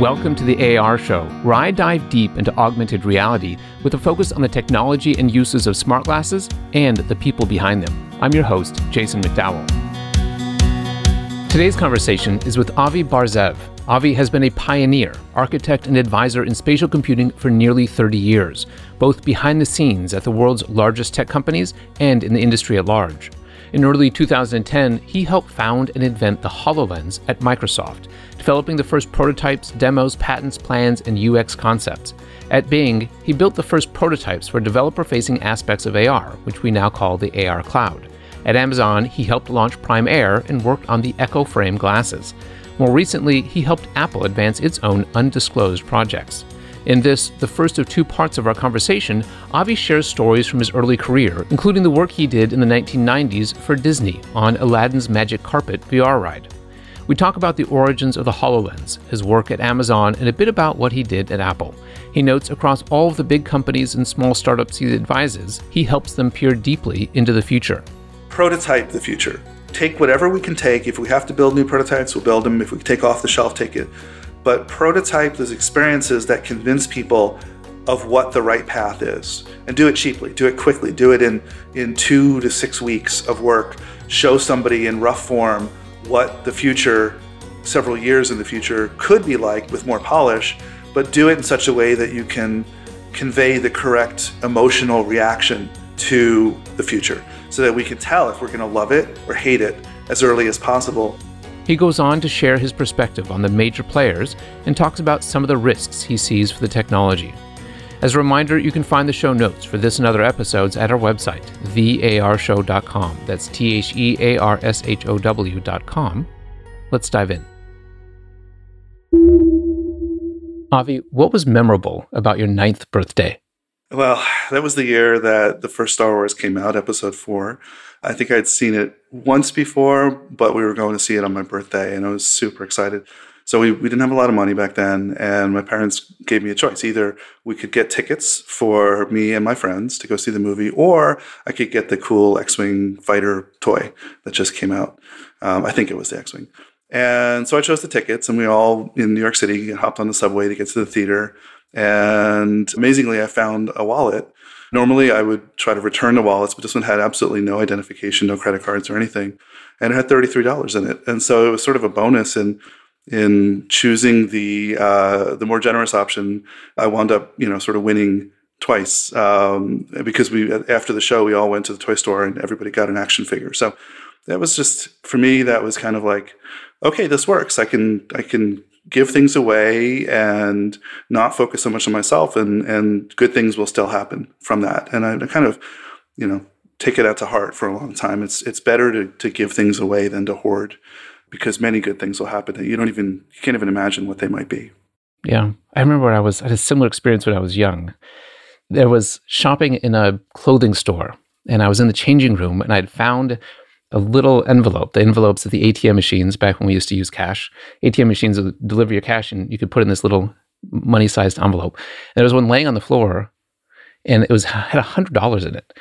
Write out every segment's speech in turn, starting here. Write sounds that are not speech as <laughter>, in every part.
Welcome to the AR Show, where I dive deep into augmented reality with a focus on the technology and uses of smart glasses and the people behind them. I'm your host, Jason McDowell. Today's conversation is with Avi Bar-Zeev. Avi has been a pioneer, architect, and advisor in spatial computing for nearly 30 years, both behind the scenes at the world's largest tech companies and in the industry at large. In early 2010, he helped found and invent the HoloLens at Microsoft, developing the first prototypes, demos, patents, plans, and UX concepts. At Bing, he built the first prototypes for developer facing aspects of AR, which we now call the AR Cloud. At Amazon, he helped launch Prime Air and worked on the Echo Frame glasses. More recently, he helped Apple advance its own undisclosed projects. In this, the first of two parts of our conversation, Avi shares stories from his early career, including the work he did in the 1990s for Disney on Aladdin's Magic Carpet VR ride. We talk about the origins of the HoloLens, his work at Amazon, and a bit about what he did at Apple. He notes across all of the big companies and small startups he advises, he helps them peer deeply into the future. Prototype the future. Take whatever we can take. If we have to build new prototypes, we'll build them. If we take off the shelf, take it. But prototype those experiences that convince people of what the right path is and do it cheaply do it quickly do it in in two to six weeks of work show somebody in rough form what the future, several years in the future, could be like with more polish, but do it in such a way that you can convey the correct emotional reaction to the future so that we can tell if we're going to love it or hate it as early as possible. He goes on to share his perspective on the major players and talks about some of the risks he sees for the technology. As a reminder, you can find the show notes for this and other episodes at our website, thearshow.com. That's T H E A R S H O W.com. Let's dive in. Avi, what was memorable about your ninth birthday? Well, that was the year that the first Star Wars came out, episode four. I think I'd seen it once before, but we were going to see it on my birthday, and I was super excited. So we, we didn't have a lot of money back then, and my parents gave me a choice. Either we could get tickets for me and my friends to go see the movie, or I could get the cool X-wing fighter toy that just came out. Um, I think it was the X-wing. And so I chose the tickets, and we all in New York City hopped on the subway to get to the theater. And amazingly, I found a wallet. Normally, I would try to return the wallets, but this one had absolutely no identification, no credit cards or anything, and it had thirty-three dollars in it. And so it was sort of a bonus. And in choosing the uh, the more generous option, I wound up you know sort of winning twice um, because we after the show we all went to the toy store and everybody got an action figure. So that was just for me that was kind of like okay this works. I can I can give things away and not focus so much on myself and and good things will still happen from that. And I, I kind of you know take it out to heart for a long time. It's it's better to to give things away than to hoard because many good things will happen that you don't even you can't even imagine what they might be. Yeah, I remember when I was I had a similar experience when I was young. There was shopping in a clothing store, and I was in the changing room, and I'd found a little envelope, the envelopes of the ATM machines back when we used to use cash. ATM machines would deliver your cash, and you could put in this little money-sized envelope. And there was one laying on the floor, and it was had a hundred dollars in it.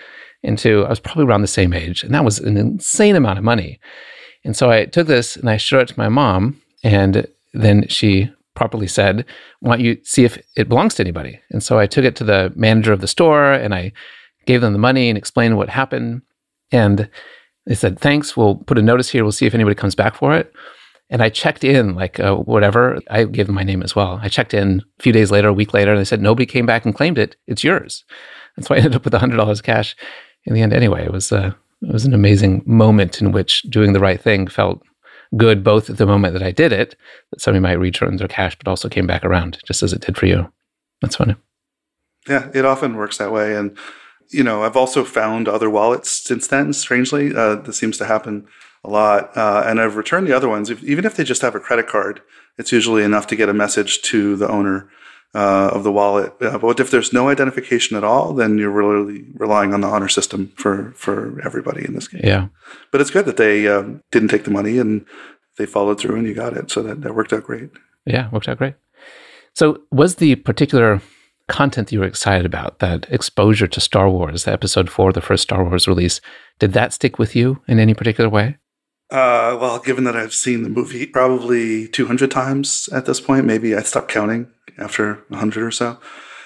And I was probably around the same age, and that was an insane amount of money. And so I took this and I showed it to my mom, and then she properly said, "Want you see if it belongs to anybody?" And so I took it to the manager of the store and I gave them the money and explained what happened. And they said, "Thanks. We'll put a notice here. We'll see if anybody comes back for it." And I checked in, like uh, whatever. I gave them my name as well. I checked in a few days later, a week later, and they said nobody came back and claimed it. It's yours. And so I ended up with a hundred dollars cash in the end. Anyway, it was uh, it was an amazing moment in which doing the right thing felt good both at the moment that I did it, that somebody might return their cash, but also came back around just as it did for you. That's funny. Yeah, it often works that way. And, you know, I've also found other wallets since then, strangely. Uh, this seems to happen a lot. Uh, and I've returned the other ones. If, even if they just have a credit card, it's usually enough to get a message to the owner uh, of the wallet. Uh, but if there's no identification at all, then you're really relying on the honor system for for everybody in this case. Yeah. But it's good that they um, didn't take the money and they followed through and you got it. So that, that worked out great. Yeah, worked out great. So was the particular content that you were excited about, that exposure to Star Wars, the episode four, the first Star Wars release, did that stick with you in any particular way? Uh, well, given that I've seen the movie probably 200 times at this point, maybe I stopped counting after 100 or so.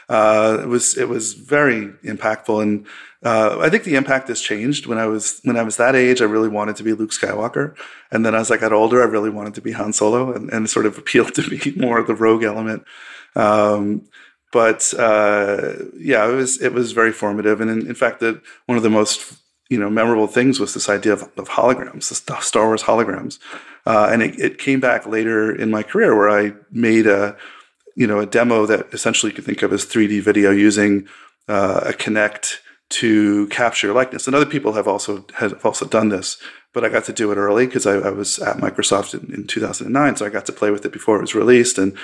Uh, it was it was very impactful, and uh, I think the impact has changed. When I was when I was that age, I really wanted to be Luke Skywalker, and then as I got older, I really wanted to be Han Solo, and, and sort of <laughs> appealed to me more of the rogue element. Um, but uh, yeah, it was it was very formative, and in, in fact, that one of the most you know memorable things was this idea of, of holograms, the Star Wars holograms, uh, and it, it, came back later in my career where I made a you know a demo that essentially you could think of as 3D video using uh, a Kinect to capture likeness, and other people have also have also done this. But I got to do it early because I, I, was at Microsoft in, in 2009, so I got to play with it before it was released, and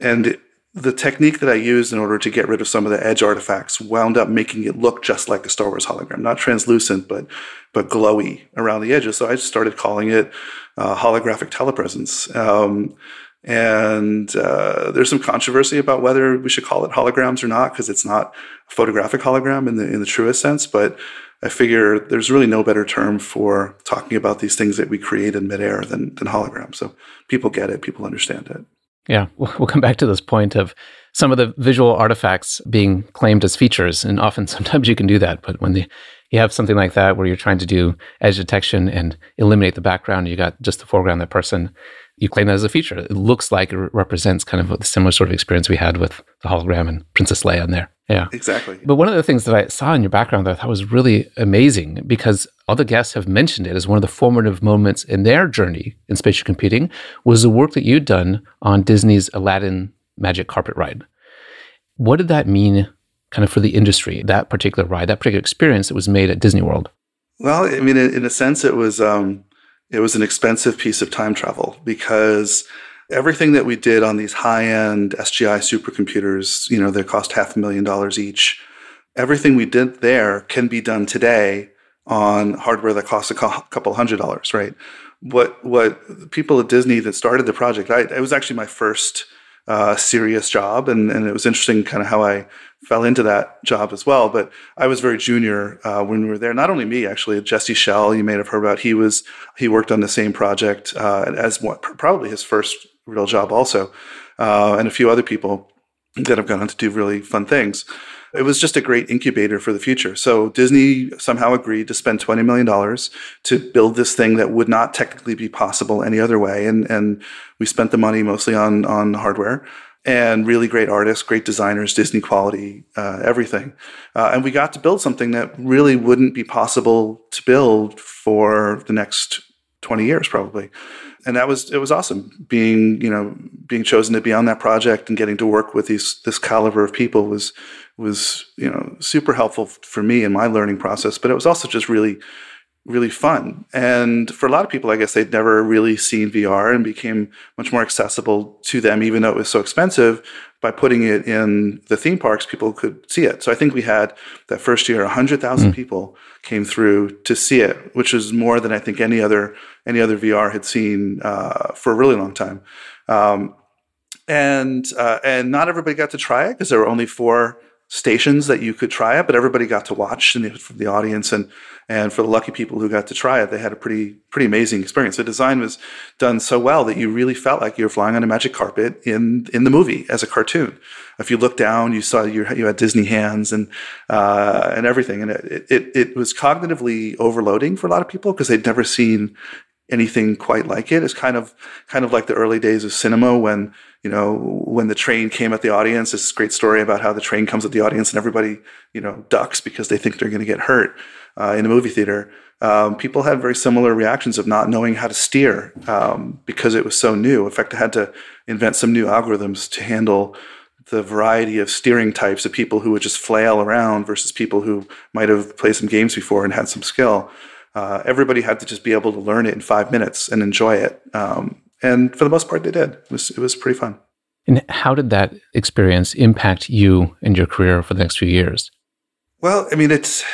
and the technique that I used in order to get rid of some of the edge artifacts wound up making it look just like a Star Wars hologram, not translucent, but but glowy around the edges. So I just started calling it uh, holographic telepresence. Um, and uh, there's some controversy about whether we should call it holograms or not because it's not a photographic hologram in the in the truest sense. But I figure there's really no better term for talking about these things that we create in midair than than holograms. So people get it, people understand it. Yeah, <laughs> we'll come back to this point of some of the visual artifacts being claimed as features, and often <laughs> sometimes you can do that. But when the, you have something like that where you're trying to do edge detection and eliminate the background, you got just the foreground, that person, you claim that as a feature. It looks like it represents kind of the similar sort of experience we had with the hologram and Princess Leia in there. Yeah. Exactly. But one of the things that I saw in your background that I thought was really amazing because other guests have mentioned it as one of the formative moments in their journey in spatial computing was the work that you'd done on Disney's Aladdin Magic Carpet Ride. What did that mean kind of for the industry, that particular ride, that particular experience that was made at Disney World? Well, I mean, in a sense, it was um, it was an expensive piece of time travel because everything that we did on these high-end SGI supercomputers, you know, they cost half a million dollars each. Everything we did there can be done today on hardware that costs a couple hundred dollars, right? What what people at Disney that started the project, I, it was actually my first uh, serious job, and and it was interesting kind of how I fell into that job as well. But I was very junior uh, when we were there. Not only me, actually, Jesse Schell, you may have heard about. He was he worked on the same project uh, as what probably his first real job also, uh, and a few other people that have gone on to do really fun things. It was just a great incubator for the future. So Disney somehow agreed to spend $20 million to build this thing that would not technically be possible any other way. And, and we spent the money mostly on, on hardware and really great artists, great designers, Disney quality, uh, everything. Uh, and we got to build something that really wouldn't be possible to build for the next 20 years, probably and that was it was awesome being you know being chosen to be on that project and getting to work with these this caliber of people was was you know super helpful for me in my learning process. But it was also just really really fun. And for a lot of people i guess they'd never really seen vr and became much more accessible to them even though it was so expensive. By putting it in the theme parks people could see it. So i think we had that first year 100000 mm. people came through to see it which is more than i think any other any other vr had seen uh, for a really long time. Um, and uh, and not everybody got to try it because there were only four stations that you could try it, but everybody got to watch from the audience. And, and for the lucky people who got to try it, they had a pretty, pretty amazing experience. The design was done so well that you really felt like you were flying on a magic carpet in, in the movie as a cartoon. If you looked down, you saw you, you had Disney hands and, uh, and everything. And it, it, it was cognitively overloading for a lot of people because they'd never seen anything quite like it. It's kind of kind of like the early days of cinema when you know when the train came at the audience. This great story about how the train comes at the audience and everybody you know ducks because they think they're going to get hurt uh, in a movie theater. Um, people had very similar reactions of not knowing how to steer um, because it was so new. In fact, I had to invent some new algorithms to handle the variety of steering types of people who would just flail around versus people who might have played some games before and had some skill uh, everybody had to just be able to learn it in five minutes and enjoy it. Um, and for the most part, they did. It was, it was pretty fun. And how did that experience impact you and your career for the next few years? Well, I mean, it's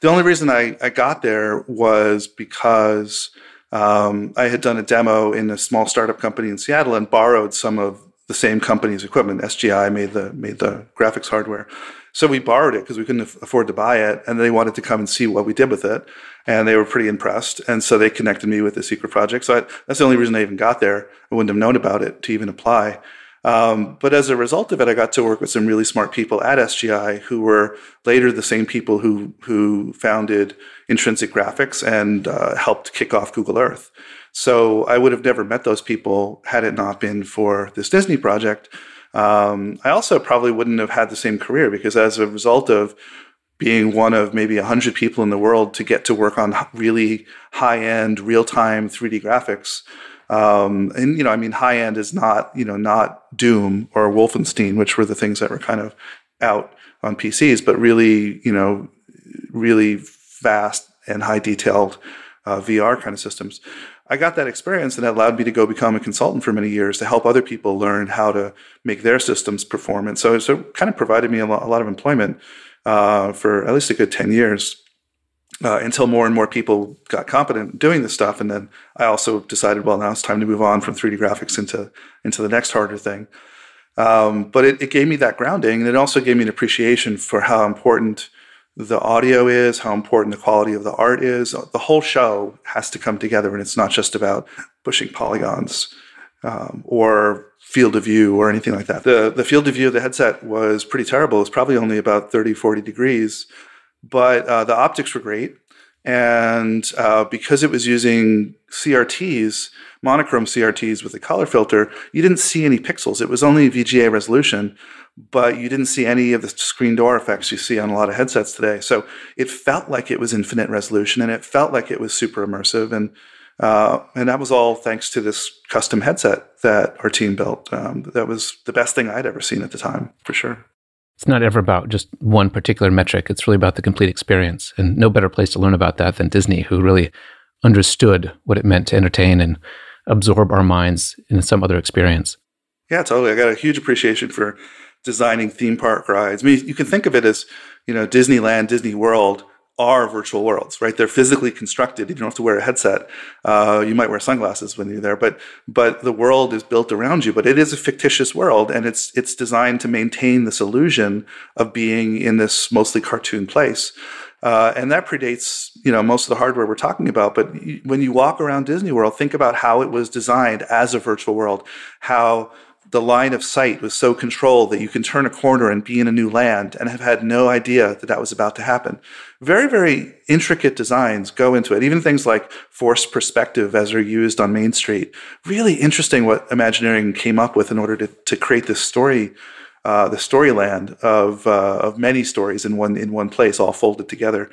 the only reason I, I got there was because um, I had done a demo in a small startup company in Seattle and borrowed some of the same company's equipment. SGI made the made the graphics hardware, So we borrowed it because we couldn't afford to buy it, and they wanted to come and see what we did with it, and they were pretty impressed. And so they connected me with the secret project. So I, that's the only reason I even got there. I wouldn't have known about it to even apply. Um, but as a result of it, I got to work with some really smart people at SGI who were later the same people who who founded Intrinsic Graphics and uh, helped kick off Google Earth. So I would have never met those people had it not been for this Disney project. Um, I also probably wouldn't have had the same career because as a result of being one of maybe 100 people in the world to get to work on really high end, real time 3D graphics. Um, and you know, I mean, high end is not you know not Doom or Wolfenstein, which were the things that were kind of out on PCs, but really you know really fast and high detailed uh, VR kind of systems. I got that experience and that allowed me to go become a consultant for many years to help other people learn how to make their systems perform. And so, so it kind of provided me a lot, a lot of employment uh, for at least a good 10 years. Uh, until more and more people got competent doing this stuff, and then I also decided, well, now it's time to move on from 3D graphics into into the next harder thing. Um, but it, it, gave me that grounding, and it also gave me an appreciation for how important the audio is, how important the quality of the art is. The whole show has to come together, and it's not just about pushing polygons um, or field of view or anything like that. The, the field of view of the headset was pretty terrible. It was probably only about 30, 40 degrees, but uh, the optics were great. And uh, because it was using CRTs, monochrome CRTs with a color filter, you didn't see any pixels. It was only VGA resolution but you didn't see any of the screen door effects you see on a lot of headsets today. So it felt like it was infinite resolution and it felt like it was super immersive. And uh, and that was all thanks to this custom headset that our team built. Um, that was the best thing I'd ever seen at the time, for sure. It's not ever about just one particular metric. It's really about the complete experience. And no better place to learn about that than Disney, who really understood what it meant to entertain and absorb our minds in some other experience. Yeah, totally. I got a huge appreciation for designing theme park rides. I mean, you can think of it as, you know, Disneyland, Disney World are virtual worlds, right? They're physically constructed. You don't have to wear a headset. Uh, you might wear sunglasses when you're there, but but the world is built around you. But it is a fictitious world, and it's it's designed to maintain this illusion of being in this mostly cartoon place. Uh, and that predates, you know, most of the hardware we're talking about. But when you walk around Disney World, think about how it was designed as a virtual world, how the line of sight was so controlled that you can turn a corner and be in a new land and have had no idea that that was about to happen. Very, very intricate designs go into it. Even things like forced perspective as are used on Main Street. Really interesting what Imagineering came up with in order to, to create this story, uh, the storyland of, uh, of many stories in one, in one place, all folded together.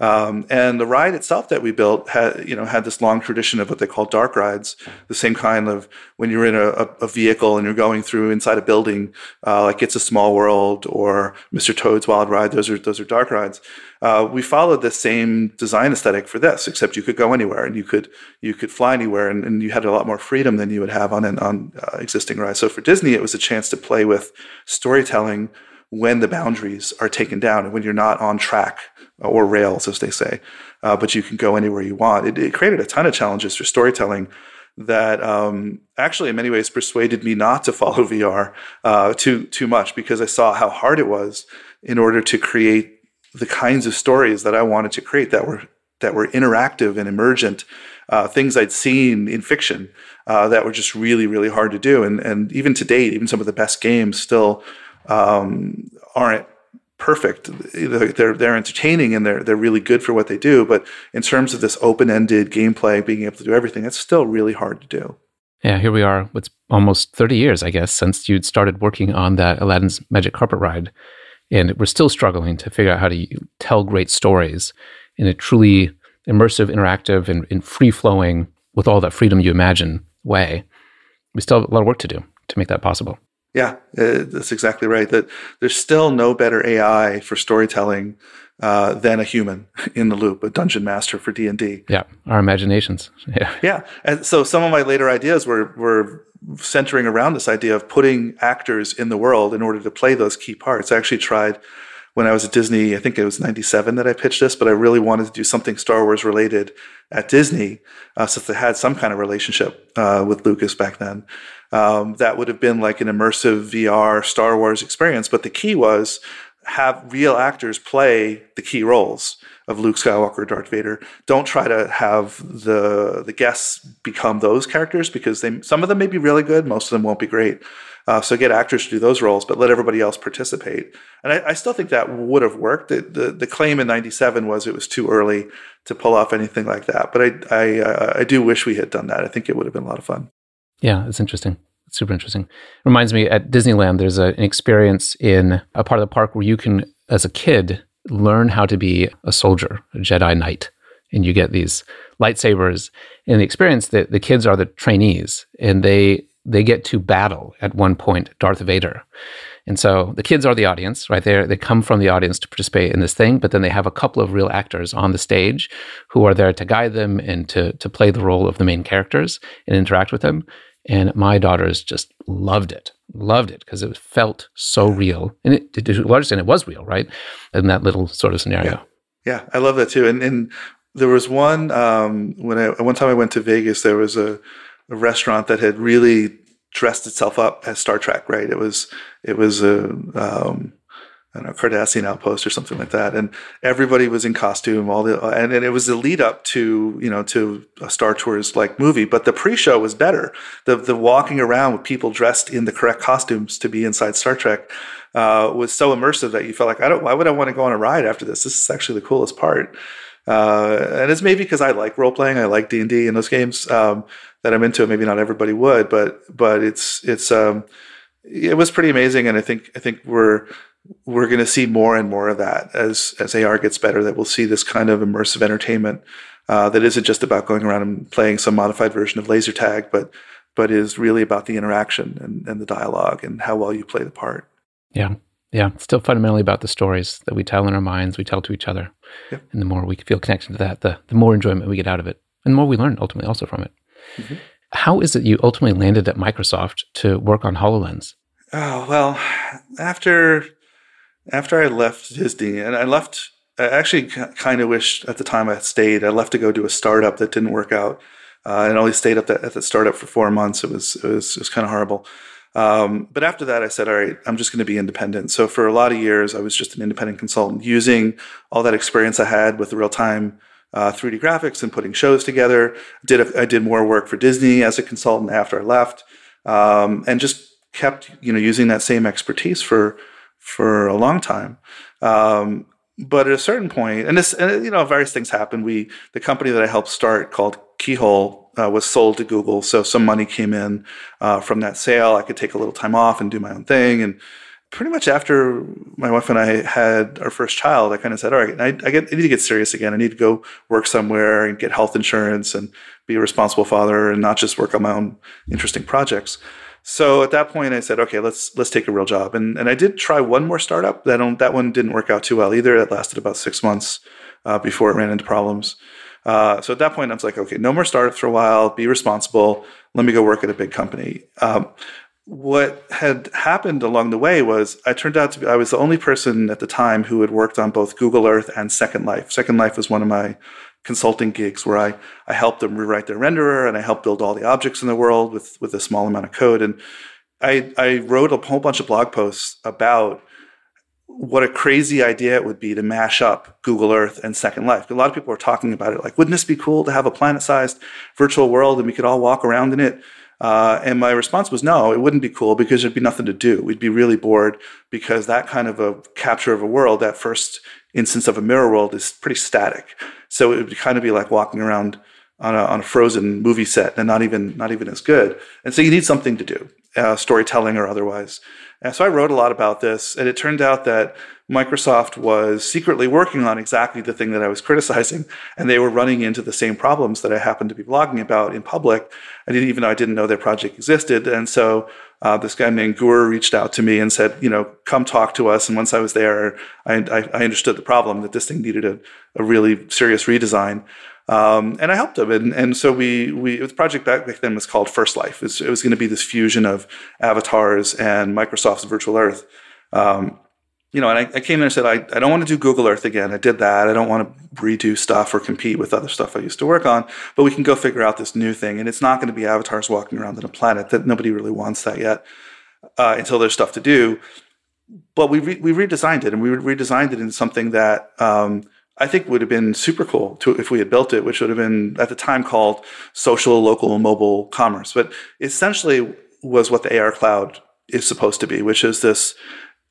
Um, and the ride itself that we built had, you know, had this long tradition of what they call dark rides, the same kind of when you're in a, a vehicle and you're going through inside a building, uh, like It's a Small World or Mr. Toad's Wild Ride. Those are those are dark rides. Uh, we followed the same design aesthetic for this, except you could go anywhere and you could you could fly anywhere, and, and you had a lot more freedom than you would have on an on uh, existing rides. So for Disney, it was a chance to play with storytelling when the boundaries are taken down and when you're not on track or rails, as they say, uh, but you can go anywhere you want. It, it, created a ton of challenges for storytelling that um, actually, in many ways, persuaded me not to <laughs> follow VR uh, too too much because I saw how hard it was in order to create the kinds of stories that I wanted to create that were that were interactive and emergent, uh, things I'd seen in fiction uh, that were just really really hard to do. And and even to date, even some of the best games still um, aren't perfect. They're they're entertaining and they're they're really good for what they do. But in terms of this open ended gameplay, being able to do everything, it's still really hard to do. Yeah, here we are. It's almost thirty years, I guess, since you'd started working on that Aladdin's Magic Carpet Ride, and we're still struggling to figure out how to tell great stories in a truly immersive, interactive, and, and free flowing with all that freedom you imagine way. We still have a lot of work to do to make that possible. Yeah, uh, that's exactly right. That there's still no better AI for storytelling uh, than a human in the loop, a dungeon master for D and D. Yeah, our imaginations. <laughs> Yeah, yeah. And so some of my later ideas were were centering around this idea of putting actors in the world in order to play those key parts. I actually tried when I was at Disney. I think it was '97 that I pitched this, but I really wanted to do something Star Wars related at Disney, uh, since they had some kind of relationship uh, with Lucas back then um, that would have been like an immersive VR Star Wars experience. But the key was have real actors play the key roles of Luke Skywalker, Darth Vader. Don't try to have the the guests become those characters because they some of them may be really good, most of them won't be great. Uh, so get actors to do those roles, but let everybody else participate. And I, I still think that would have worked. The, the, the claim in '97 was it was too early to pull off anything like that. But I I, uh, I do wish we had done that. I think it would have been a lot of fun. Yeah, it's interesting. It's super interesting. Reminds me at Disneyland, there's a, an experience in a part of the park where you can, as a kid, learn how to be a soldier, a Jedi Knight. And you get these lightsabers. In the experience, the, the kids are the trainees and they they get to battle at one point Darth Vader. And so the kids are the audience, right? They they come from the audience to participate in this thing, but then they have a couple of real actors on the stage who are there to guide them and to to play the role of the main characters and interact with them. And my daughters just loved it, loved it because it felt so real. And it, to a large extent, it was real, right? In that little sort of scenario. Yeah, yeah I love that too. And, and there was one, um, when I, one time I went to Vegas, there was a, a restaurant that had really dressed itself up as Star Trek, right? It was, it was a, um, I don't know, Cardassian outpost or something like that. And everybody was in costume, all the, and, and it was the lead up to, you know, to a Star Tours like movie. But the pre show was better. The, the walking around with people dressed in the correct costumes to be inside Star Trek uh, was so immersive that you felt like, I don't, why would I want to go on a ride after this? This is actually the coolest part. Uh, and it's maybe because I like role playing, I like D and D and those games um, that I'm into. Maybe not everybody would, but but it's it's um, it was pretty amazing, and I think I think we're we're going to see more and more of that as as AR gets better. That we'll see this kind of immersive entertainment uh, that isn't just about going around and playing some modified version of laser tag, but but is really about the interaction and, and the dialogue and how well you play the part. Yeah, yeah. It's still fundamentally about the stories that we tell in our minds, we tell to each other, yep. and the more we feel connection to that, the the more enjoyment we get out of it, and the more we learn ultimately also from it. Mm-hmm. How is it you ultimately landed at Microsoft to work on HoloLens? Oh well, after after I left Disney, and I left, I actually kind of wished at the time I stayed. I left to go do a startup that didn't work out, uh, and only stayed up that, at the startup for four months. It was it was, was kind of horrible. Um, but after that, I said, all right, I'm just going to be independent. So for a lot of years, I was just an independent consultant, using all that experience I had with real time uh, 3D graphics and putting shows together. Did a, I did more work for Disney as a consultant after I left, um, and just kept you know using that same expertise for for a long time. Um, but at a certain point, and this, and, you know, various things happened. We, the company that I helped start called Keyhole, uh, was sold to Google. So some money came in uh, from that sale. I could take a little time off and do my own thing. And pretty much after my wife and I had our first child, I kind of said, all right, I, I, get, I need to get serious again. I need to go work somewhere and get health insurance and be a responsible father and not just work on my own interesting projects. So at that point, I said, okay, let's let's take a real job. And and I did try one more startup. That that one didn't work out too well either. It lasted about six months uh, before it ran into problems. Uh, so at that point, I was like, okay, no more startups for a while. Be responsible. Let me go work at a big company. Um, what had happened along the way was I turned out to be I was the only person at the time who had worked on both Google Earth and Second Life. Second Life was one of my consulting gigs where I, I helped them rewrite their renderer and I helped build all the objects in the world with, with a small amount of code. And I, I wrote a whole bunch of blog posts about what a crazy idea it would be to mash up Google Earth and Second Life. A lot of people are talking about it like, wouldn't this be cool to have a planet sized virtual world and we could all walk around in it? Uh, and my response was no, it wouldn't be cool because there'd be nothing to do. We'd be really bored because that kind of a capture of a world, that first instance of a mirror world, is pretty static. So it would kind of be like walking around on a, on a frozen movie set and not even not even as good. And so you need something to do, uh, storytelling or otherwise. And so I wrote a lot about this, and it turned out that Microsoft was secretly working on exactly the thing that I was <laughs> criticizing, and they were running into the same problems that I happened to be blogging about in public. I didn't even know I didn't know their project existed, and so uh, this guy named Gur reached out to me and said, you know, come talk to us. And once I was there, I, I, I understood the problem that this thing needed a, a really serious redesign. Um, and I helped him. And, and so we, we, the project back, then was called First Life. It was, was going to be this fusion of avatars and Microsoft's Virtual Earth. Um, you know, and I, I, came in and said, I, I don't want to do Google Earth again. I did that. I don't want to redo stuff or compete with other stuff I used to work on, but we can go figure out this new thing. And it's not going to be avatars walking around on a planet that nobody really wants that yet uh, until there's stuff to do. but we re- we redesigned it and we redesigned it into something that um, I think would have been super cool to, if we had built it, which would have been at the time called social, local, mobile commerce. But essentially was what the AR cloud is supposed to be, which is this,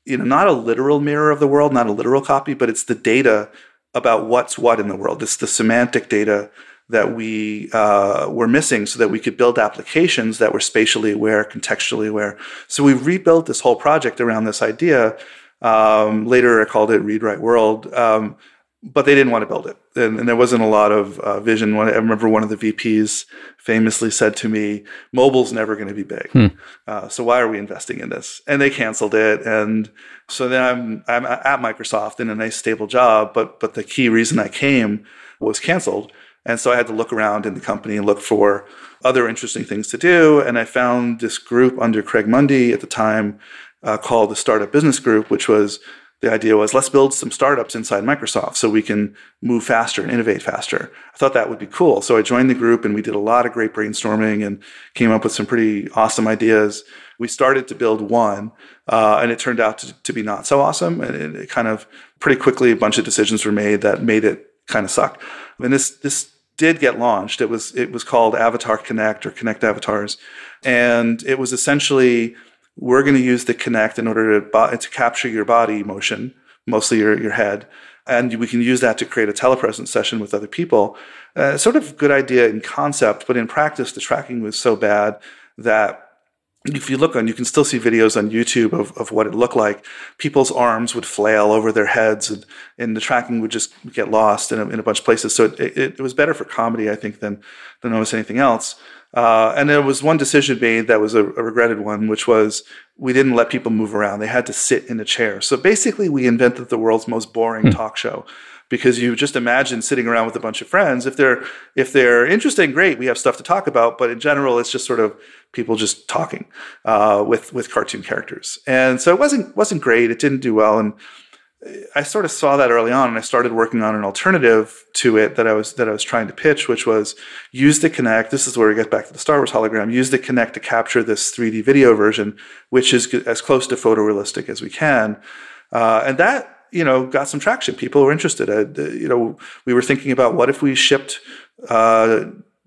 you know, not a literal mirror of the world, not a literal copy, but it's the data about what's what in the world. It's the semantic data that we uh, were missing so that we could build applications that were spatially aware, contextually aware. So we rebuilt this whole project around this idea. Um, later, I called it Read Write World. Um, but they didn't want to build it. And, and there wasn't a lot of uh, vision. I remember one of the VPs famously said to me, mobile's never going to be big. Hmm. Uh, so why are we investing in this? And they canceled it. And so then I'm, I'm at Microsoft in a nice stable job, but, but the key reason I came was canceled. And so I had to look around in the company and look for other interesting things to do. And I found this group under Craig Mundie at the time uh, called the Startup Business Group, which was the idea was let's build some startups inside Microsoft so we can move faster and innovate faster. I thought that would be cool. So I joined the group and we did a lot of great brainstorming and came up with some pretty awesome ideas. We started to build one uh, and it turned out to, to, be not so awesome. And it, it kind of pretty quickly, a bunch of decisions were made that made it kind of suck. And this, this did get launched. It was, it was called Avatar Kinect or Kinect Avatars. And it was essentially we're going to use the Kinect in order to, to capture your body motion, mostly your, your head. And we can use that to create a telepresence session with other people. Uh, sort of good idea in concept, but in practice, the tracking was so bad that if you look on, you can still see videos on YouTube of, of what it looked like. People's arms would flail over their heads, and, and the tracking would just get lost in a, in a bunch of places. So it, it, it was better for comedy, I think, than than almost anything else. Uh, and there was one decision made that was a, a, regretted one, which was we didn't let people move around. They had to sit in a chair. So basically, we invented the world's most boring hmm. talk show because you just imagine sitting around with a bunch of friends. If they're if they're interesting, great, we have stuff to talk about. But in general, it's just sort of people just talking uh, with with cartoon characters. And so it wasn't wasn't great. It didn't do well. And I sort of saw that early on, and I started working on an alternative to it that I was that I was trying to pitch, which was use the Kinect. This is where we get back to the Star Wars hologram. Use the Kinect to capture this 3D video version, which is as close to photorealistic as we can, uh, and that you know got some traction. People were interested. Uh, you know, we were thinking about what if we shipped uh,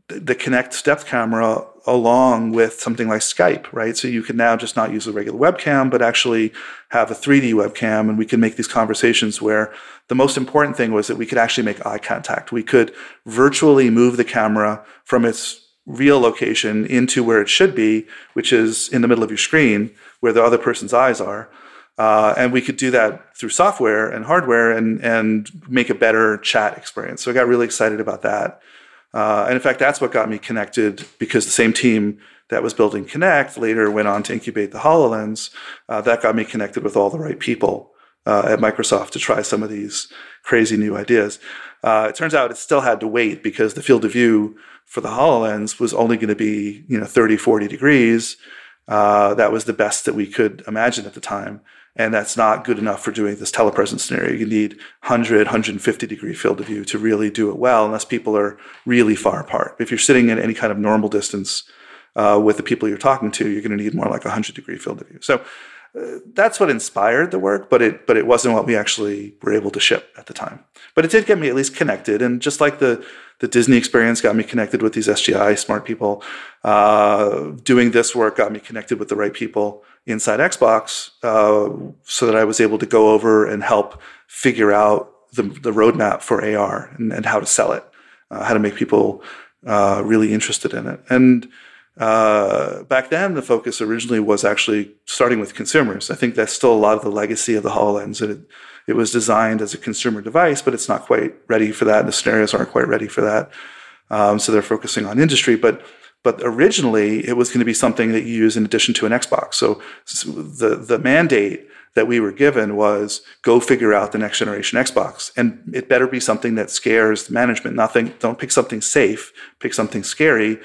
the Kinect step camera along with something like Skype, right? So you can now just not use a regular webcam, but actually have a 3D webcam, and we can make these conversations where the most important thing was that we could actually make eye contact. We could virtually move the camera from its real location into where it should be, which is in the middle of your screen where the other person's eyes are. Uh, and we could do that through software and hardware and, and make a better chat experience. So I got really excited about that. Uh, and in fact, that's what got me connected because the same team that was building Kinect later went on to incubate the HoloLens. Uh, that got me connected with all the right people uh, at Microsoft to try some of these crazy new ideas. Uh, it turns out it still had to wait because the field of view for the HoloLens was only going to be, you know, 30, 40 degrees. Uh, that was the best that we could imagine at the time. And that's not good enough for doing this telepresence scenario. You need 100, 150 degree field of view to really do it well, unless people are really far apart. If you're sitting at any kind of normal distance uh, with the people you're talking to, you're going to need more like 100 degree field of view. So uh, that's what inspired the work, but it but it wasn't what we actually were able to ship at the time. But it did get me at least connected, and just like the the Disney experience got me connected with these SGI smart people. Uh, doing this work got me connected with the right people inside Xbox uh, so that I was able to go over and help figure out the, the roadmap for AR and, and how to sell it, uh, how to make people uh, really interested in it. And uh, back then, the focus originally was actually starting with consumers. I think that's still a lot of the legacy of the HoloLens. It, it was designed as a consumer device, but it's not quite ready for that. The scenarios aren't quite ready for that. Um, so they're focusing on industry. But but originally, it was going to be something that you use in addition to an Xbox. So, so the, the mandate that we were given was go figure out the next generation Xbox. And it better be something that scares management. Nothing, don't pick something safe, pick something scary.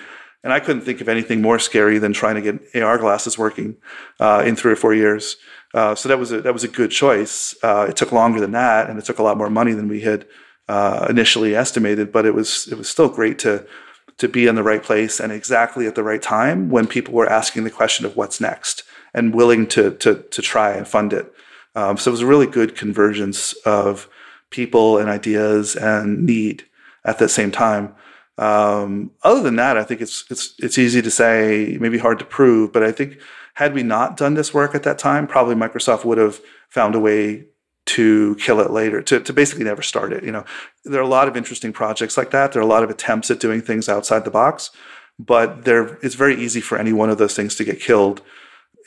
And I couldn't think of anything more scary than trying to get AR glasses working uh, in three or four years. Uh, so that was a, that was a good choice. Uh, it took longer than that, and it took a lot more money than we had uh, initially estimated. But it was it was still great to to be in the right place and exactly at the right time when people were asking the question of what's next and willing to to to try and fund it. Um, so it was a really good convergence of people and ideas and need at the same time. Um, other than that, I think it's it's it's easy to say, maybe hard to prove, but I think had we not done this work at that time, probably Microsoft would have found a way to kill it later, to, to basically never start it. You know, there are a lot of interesting projects like that. There are a lot of attempts at doing things outside the box, but there it's very easy for any one of those things to get killed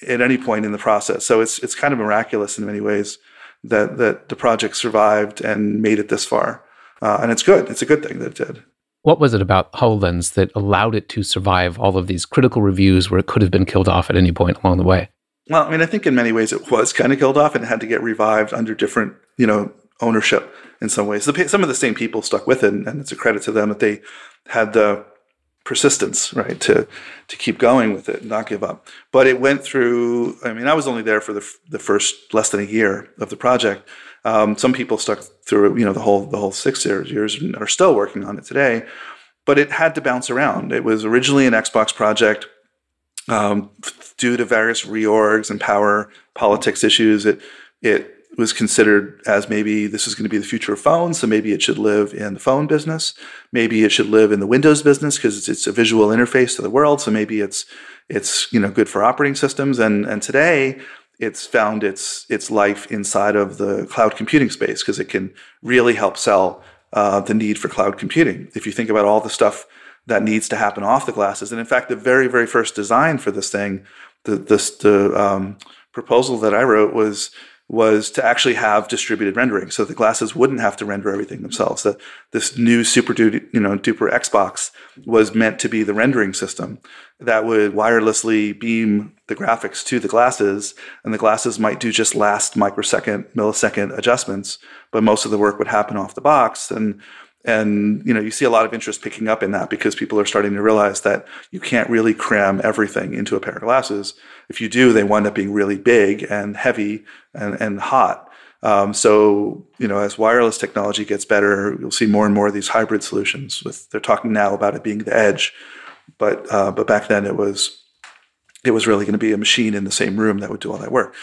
at any point in the process. So it's it's kind of miraculous in many ways that that the project survived and made it this far, uh, and it's good. It's a good thing that it did. What was it about HoloLens that allowed it to survive all of these critical reviews where it could have been killed off at any point along the way? Well, I mean, I think in many ways it was kind of killed off and had to get revived under different, you know, ownership in some ways. Some of the same people stuck with it, and it's a credit to them that they had the persistence, right, to to keep going with it, and not give up. But it went through. I mean, I was only there for the the first less than a year of the project. Um, some people stuck through, you know, the whole the whole six years, and are still working on it today. But it had to bounce around. It was originally an Xbox project. Um, due to various reorgs and power politics issues, it it was considered as maybe this is going to be the future of phones, so maybe it should live in the phone business. Maybe it should live in the Windows business because it's, it's, a visual interface to the world. So maybe it's it's you know good for operating systems. And and today it's found its its life inside of the cloud computing space because it can really help sell uh, the need for cloud computing. If you think about all the stuff that needs to happen off the glasses, and in fact, the very very first design for this thing, the this the um, proposal that I wrote was was to actually have distributed rendering, so the glasses wouldn't have to render everything themselves. That this new super duper, you know duper Xbox was meant to be the rendering system that would wirelessly beam the graphics to the glasses, and the glasses might do just last microsecond, millisecond adjustments, but most of the work would happen off the box. And and you know you see a lot of interest picking up in that because people are starting to realize that you can't really cram everything into a pair of glasses if you do they wind up being really big and heavy and, and hot um, so you know as wireless technology gets better you'll see more and more of these hybrid solutions with they're talking now about it being the edge but uh, but back then it was it was really going to be a machine in the same room that would do all that work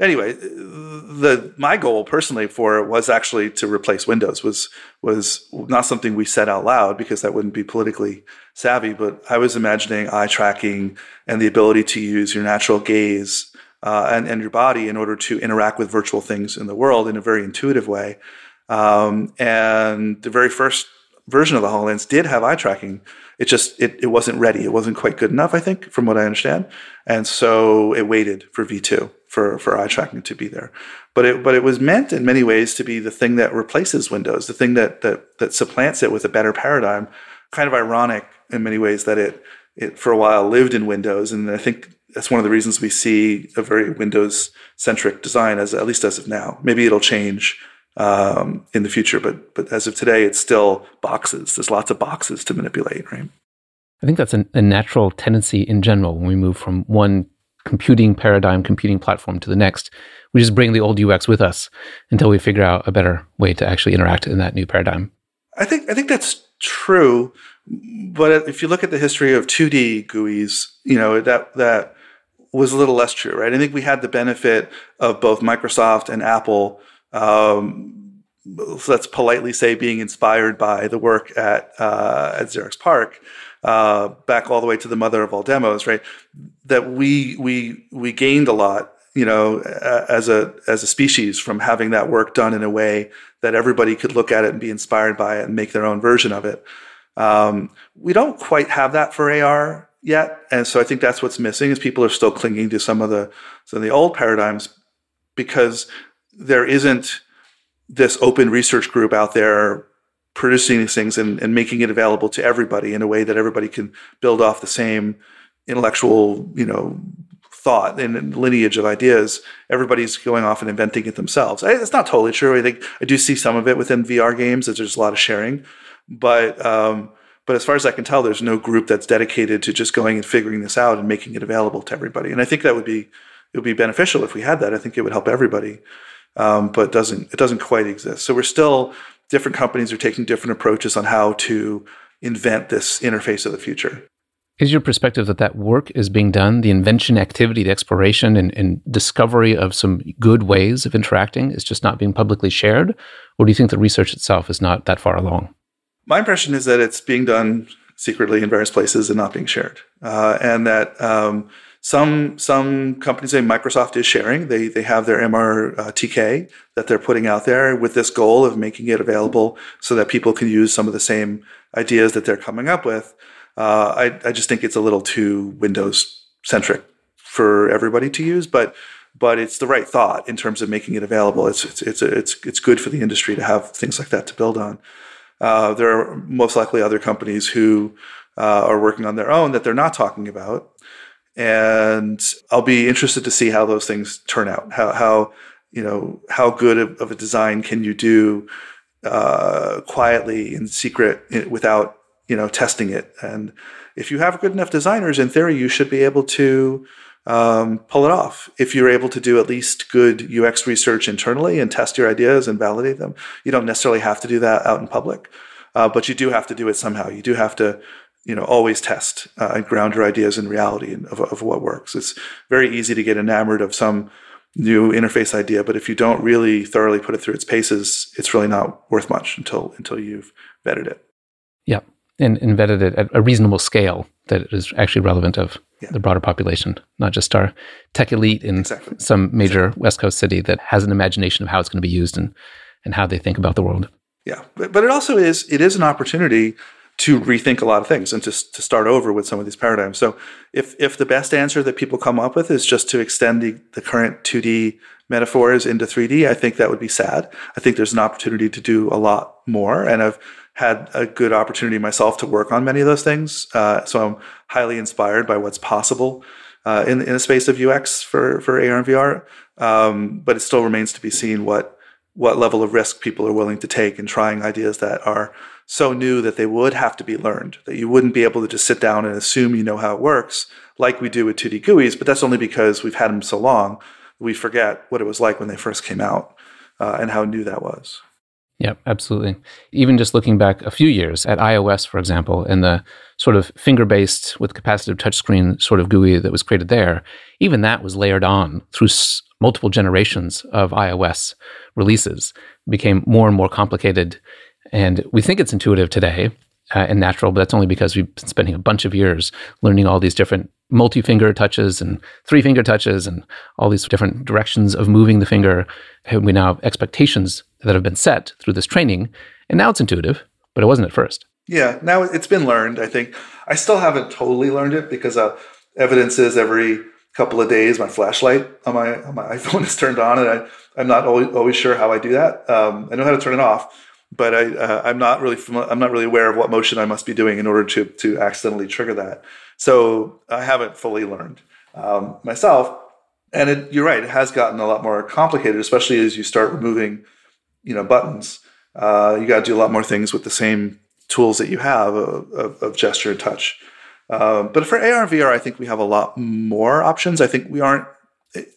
anyway, the my goal personally for it was actually to replace Windows. was was not something we said out loud because that wouldn't be politically savvy. But I was imagining eye tracking and the ability to use your natural gaze uh, and and your body in order to interact with virtual things in the world in a very intuitive way. Um, and the very first version of the HoloLens did have eye tracking. It just it, it wasn't ready. It wasn't quite good enough, I think, from what I understand. And so it waited for V2 for, for eye tracking to be there. But it but it was meant in many ways to be the thing that replaces Windows, the thing that that that supplants it with a better paradigm. Kind of ironic in many ways that it it for a while lived in Windows, and I think that's one of the reasons we see a very Windows centric design as at least as of now. Maybe it'll change um, in the future, but but as of today, it's still boxes. There's lots of boxes to manipulate, right? I think that's a, a natural tendency in general when we move from one computing paradigm, computing platform to the next. We just bring the old UX with us until we figure out a better way to actually interact in that new paradigm. I think I think that's true, but if you look at the history of 2D GUIs, you know that that was a little less true, right? I think we had the benefit of both Microsoft and Apple. Um, let's politely say being inspired by the work at uh, at Xerox PARC, uh, back all the way to the mother of all demos, right? That we we we gained a lot, you know, as a as a species from having that work done in a way that everybody could look at it and be inspired by it and make their own version of it. Um, we don't quite have that for AR yet, and so I think that's what's missing is people are still clinging to some of the some of the old paradigms because there isn't this open research group out there producing these things and, and making it available to everybody in a way that everybody can build off the same intellectual, you know, thought and lineage of ideas. Everybody's going off and inventing it themselves. It's not totally true. I think I do see some of it within VR games. There's a lot of sharing, but um, but as far as I can tell, there's no group that's dedicated to just going and figuring this out and making it available to everybody. And I think that would be it would be beneficial if we had that. I think it would help everybody. Um, but it doesn't it doesn't quite exist. So we're still different companies are taking different approaches on how to invent this interface of the future. Is your perspective that that work is being done, the invention activity, the exploration and, and, discovery of some good ways of interacting is just not being publicly shared? Or do you think the research itself is not that far along? My impression is that it's being done secretly in various places and not being shared. Uh, and that um, some some companies, say Microsoft is sharing, they, they have their MRTK that they're putting out there with this goal of making it available so that people can use some of the same ideas that they're coming up with. Uh, I, I just think it's a little too Windows centric for everybody to use, but but it's the right thought in terms of making it available. It's it's it's it's, it's good for the industry to have things like that to build on. Uh, there are most likely other companies who uh, are working on their own that they're not talking about, and I'll be interested to see how those things turn out. How how you know how good of a design can you do uh, quietly in secret without you know testing it? And if you have good enough designers in theory you should be able to um, pull it off. If you're able to do at least good ux research internally and test your ideas and validate them you don't necessarily have to do that out in public uh, but you do have to do it somehow. You do have to you know always test uh, and ground your ideas in reality of, of what works it's very easy to get enamored of some new interface idea but if you don't really thoroughly put it through its paces it's really not worth much until until you've vetted it yeah and, and vetted it at a reasonable scale that is actually relevant of yeah. the broader population, not just our tech elite in exactly. some major exactly. West Coast city that has an imagination of how it's going to be used and, and how they think about the world. Yeah, but, but it also is it is an opportunity to rethink a lot of things and to, to start over with some of these paradigms. So if if the best answer that people come up with is just to extend the, the current 2D metaphors into 3D, I think that would be sad. I think there's an opportunity to do a lot more. And I've had a good opportunity myself to work on many of those things. Uh, so I'm highly inspired by what's possible uh, in, in the space of UX for, for AR and VR. Um, but it still remains to be seen what what level of risk people are willing to take in trying ideas that are so new that they would have to be learned, that you wouldn't be able to just sit down and assume you know how it works, like we do with 2D GUIs, but that's only because we've had them so long, we forget what it was like when they first came out uh, and how new that was. Yeah, absolutely. Even just looking back a few years at iOS, for example, and the sort of finger based with capacitive touchscreen sort of GUI that was created there, even that was layered on through s- multiple generations of iOS releases, became more and more complicated. And we think it's intuitive today uh, and natural, but that's only because we've been spending a bunch of years learning all these different multi finger touches and three finger touches and all these different directions of moving the finger. And we now have expectations that have been set through this training. And now it's intuitive, but it wasn't at first. Yeah, now it's been learned. I think I still haven't totally learned it because uh, evidence is every couple of days my flashlight on my on my <laughs> iPhone is turned on, and I, I'm not always, always sure how I do that. Um, I know how to turn it off, but I uh, I'm not really I'm not really aware of what motion I must be doing in order to to accidentally trigger that. So I haven't fully learned um, myself. And it, you're right; it has gotten a lot more complicated, especially as you start removing you know buttons. Uh, you got to do a lot more things with the same tools that you have of, of, of gesture and touch. Uh, but for AR and VR, I think we have a lot more options. I think we aren't,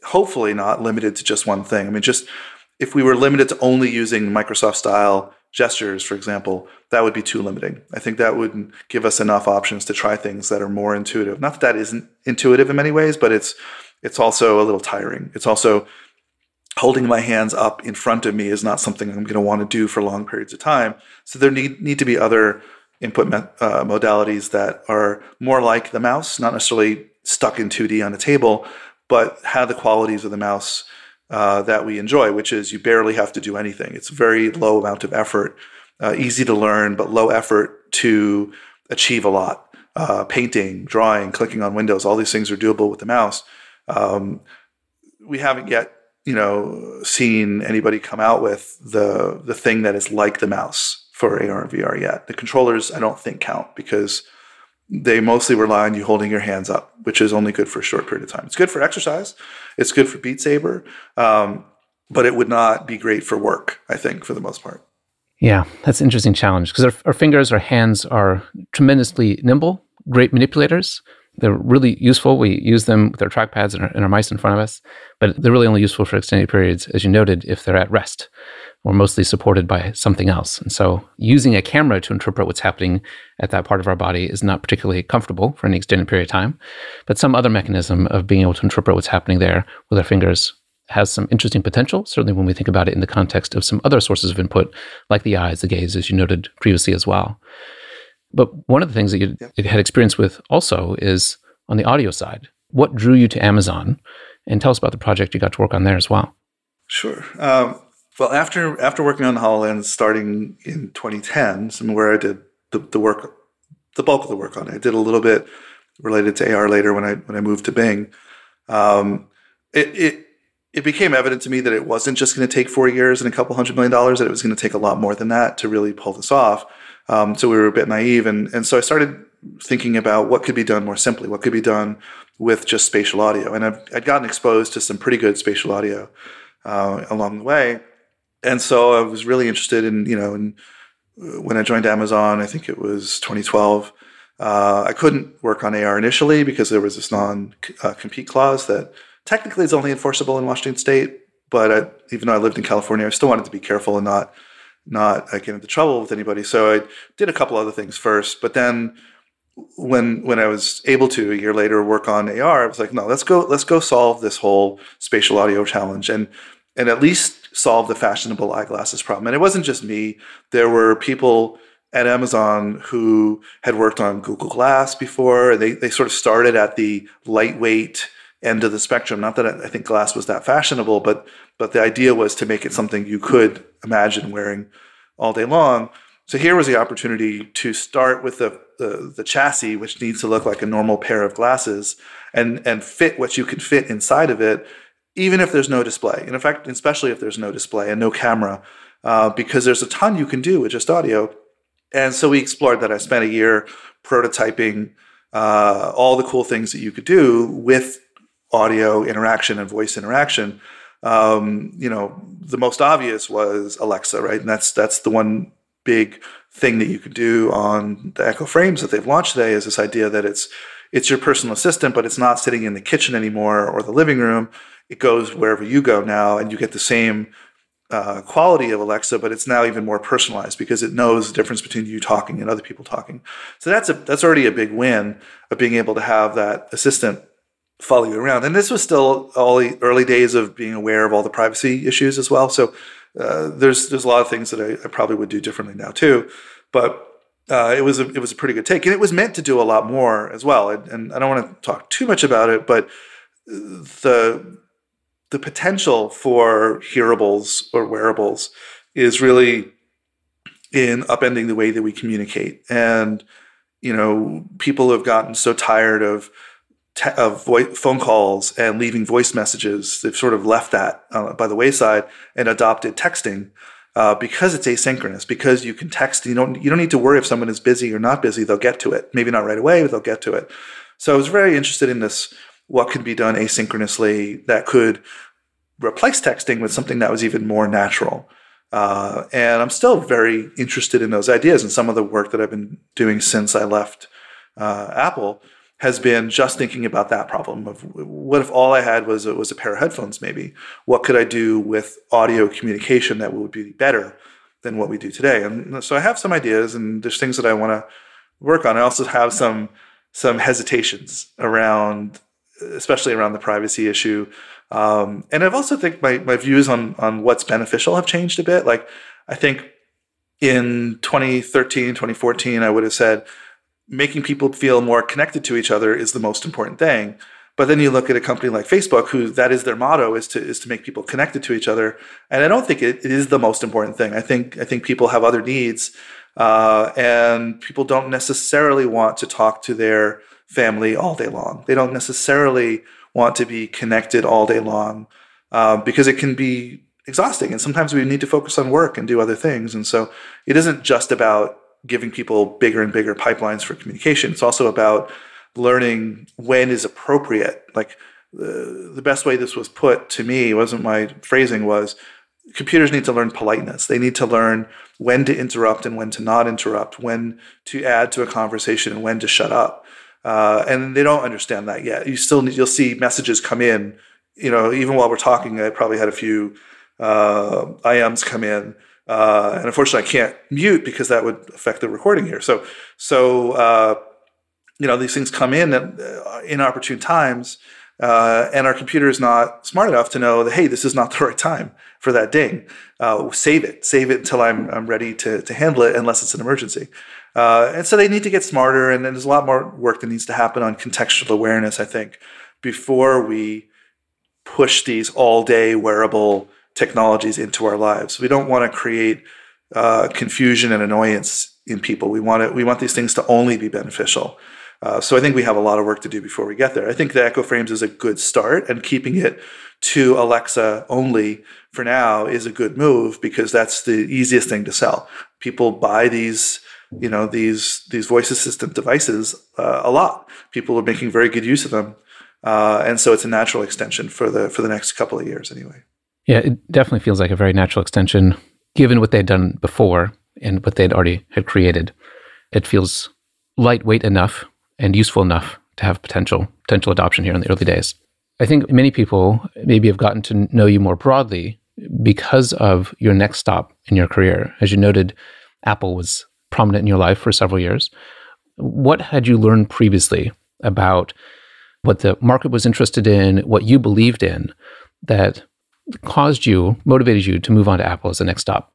hopefully, not limited to just one thing. I mean, just if we were limited to only using Microsoft style gestures, for example, that would be too limiting. I think that would give us enough options to try things that are more intuitive. Not that that isn't intuitive in many ways, but it's it's also a little tiring. It's also holding my hands up in front of me is not something I'm going to want to do for long periods of time. So there need need to be other input uh, modalities that are more like the mouse, not necessarily stuck in 2D on a table, but have the qualities of the mouse uh, that we enjoy, which is you barely have to do anything. It's very low amount of effort, uh, easy to learn, but low effort to achieve a lot. Uh, painting, drawing, clicking on windows, all these things are doable with the mouse. Um, we haven't yet you know, seen anybody come out with the the thing that is like the mouse for AR and VR yet. The controllers, I don't think count because they mostly rely on you holding your hands up, which is only good for a short period of time. It's good for exercise. It's good for Beat Saber, um, but it would not be great for work. I think for the most part. Yeah, that's an interesting challenge because our, our fingers, our hands are tremendously nimble, great manipulators, they're really useful. We use them with our trackpads and our, and our, mice in front of us, but they're really only useful for extended periods, as you noted, if they're at rest. Or mostly supported by something else. And so using a camera to interpret what's happening at that part of our body is not particularly comfortable for any extended period of time. But some other mechanism of being able to interpret what's happening there with our fingers has some interesting potential, certainly when we think about it in the context of some other sources of input, like the eyes, the gaze, as you noted previously as well. But one of the things that you had experience with also is on the audio side. What drew you to Amazon? And tell us about the project you got to work on there as well. Sure. Um, well, after after working on HoloLens starting in 2010, where I did the, the work, the bulk of the work on it, I did a little bit related to AR later when I when I moved to Bing. Um, it, it it became evident to me that it wasn't just going to take four years and a couple hundred million dollars; that it was going to take a lot more than that to really pull this off. Um, so we were a bit naive, and and so I started thinking about what could be done more simply, what could be done with just spatial audio, and I've, I'd gotten exposed to some pretty good spatial audio uh, along the way, and so I was really interested in you know, uh, when I joined Amazon, I think it was 2012. Uh, I couldn't work on AR initially because there was this non-compete clause that technically is only enforceable in Washington State. But I, even though I lived in California, I still wanted to be careful and not not get into trouble with anybody. So I did a couple other things first, but then when when I was able to a year later work on AR, I was like, no, let's go let's go solve this whole spatial audio challenge and and at least solve the fashionable eyeglasses problem. And it wasn't just me. There were people at Amazon who had worked on Google Glass before. They they sort of started at the lightweight end of the spectrum. Not that I think glass was that fashionable, but but the idea was to make it something you could imagine wearing all day long. So here was the opportunity to start with the, the, the chassis, which needs to look like a normal pair of glasses, and and fit what you can fit inside of it, even if there's no display. And in fact, especially if there's no display and no camera, uh, because there's a ton you can do with just audio. And so we explored that. I spent a year prototyping uh, all the cool things that you could do with audio interaction and voice interaction. Um, you know, the most obvious was Alexa, right? And that's that's the one big thing that you could do on the Echo frames that they've launched today is this idea that it's it's your personal assistant, but it's not sitting in the kitchen anymore or the living room. It goes wherever you go now, and you get the same uh, quality of Alexa, but it's now even more personalized because it knows the difference between you talking and other people talking. So that's a that's already a big win of being able to have that assistant follow you around. And this was still all the early days of being aware of all the privacy issues as well. So uh, there's there's a lot of things that I, I, probably would do differently now too. But uh, it was a, it was a pretty good take, and it was meant to do a lot more as well. And, and I don't want to talk too much about it, but the the potential for hearables or wearables is really in upending the way that we communicate. And you know, people have gotten so tired of te- of phone calls and leaving voice messages. They've sort of left that uh, by the wayside and adopted texting uh, because it's asynchronous. Because you can text, you don't you don't need to worry if someone is busy or not busy. They'll get to it. Maybe not right away, but they'll get to it. So I was very interested in this. What could be done asynchronously that could replace texting with something that was even more natural. Uh, and I'm still very interested in those ideas and some of the work that I've been doing since I left uh, Apple has been just thinking about that problem of what if all I had was a, was a pair of headphones maybe? What could I do with audio communication that would be better than what we do today? And so I have some ideas and there's things that I want to work on. I also have some some hesitations around especially around the privacy issue um, and I've also think my, my views on on what's beneficial have changed a bit like I think in 2013 2014 I would have said making people feel more connected to each other is the most important thing. But then you look at a company like Facebook, who that is their motto is to is to make people connected to each other. And I don't think it, it is the most important thing. I think I think people have other needs, uh, and people don't necessarily want to talk to their family all day long. They don't necessarily want to be connected all day long uh, because it can be exhausting. And sometimes we need to focus on work and do other things. And so it isn't just about giving people bigger and bigger pipelines for communication. It's also about learning when is appropriate. Like the, the best way this was put to me wasn't my phrasing was computers need to learn politeness. They need to learn when to interrupt and when to not interrupt, when to add to a conversation and when to shut up. Uh, and they don't understand that yet. You still need, you'll see messages come in. You know, even while we're talking, I probably had a few uh, IMs come in. Uh, and unfortunately, I can't mute because that would affect the recording here. So, so uh, you know, these things come in at uh, inopportune times, uh, and our computer is not smart enough to know that hey, this is not <laughs> the right time for that ding. Save it, save it until I'm I'm ready to to handle it, unless it's an emergency. Uh, and so they need to get smarter, and there's a lot more work that needs to happen on contextual awareness. I think before we push these all day wearable technologies into our lives. We don't want to create uh, confusion and annoyance in people. We want it. We want these things to only be beneficial. Uh, so I think we have a lot of work to do before we get there. I think the Echo Frames is a good start, and keeping it to Alexa only for now is a good move because that's the easiest thing to sell. People buy these, you know, these these voice assistant devices uh, a lot. People are making very good use of them, uh, and so it's a natural extension for the for the next couple of years anyway. Yeah, it definitely feels like a very natural extension, given what they'd done before and what they'd already had created. It feels lightweight enough and useful enough to have potential potential adoption here in the early days. I think many people maybe have gotten to know you more broadly because of your next stop in your career. As you noted, Apple was prominent in your life for several years. What had you learned previously about what the market was interested in, what you believed in, that caused you, motivated you to move on to Apple as the next stop?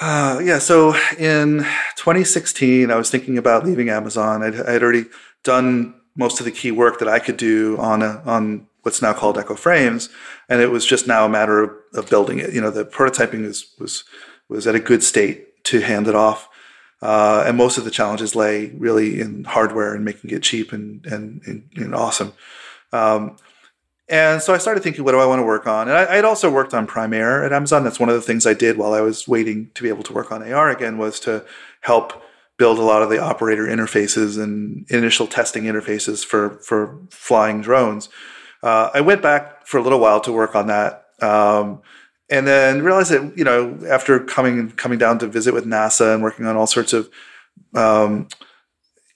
Uh, yeah, so in 2016, I was thinking about leaving Amazon. I'd, I'd, already done most of the key work that I could do on a, on what's now called Echo Frames, and it was just now a matter of, of building it. You know, the prototyping was was was at a good state to hand it off, uh, and most of the challenges lay really in hardware and making it cheap and and, and, and awesome. Um, and so I started thinking, what do I want to work on? And I, would also worked on Prime Air at Amazon. That's one of the things I did while I was waiting to be able to work on AR again was to help build a lot of the operator interfaces and initial testing interfaces for for flying drones. Uh, I went back for a little while to work on that, um, and then realized that you know after coming coming down to visit with NASA and working on all sorts of um,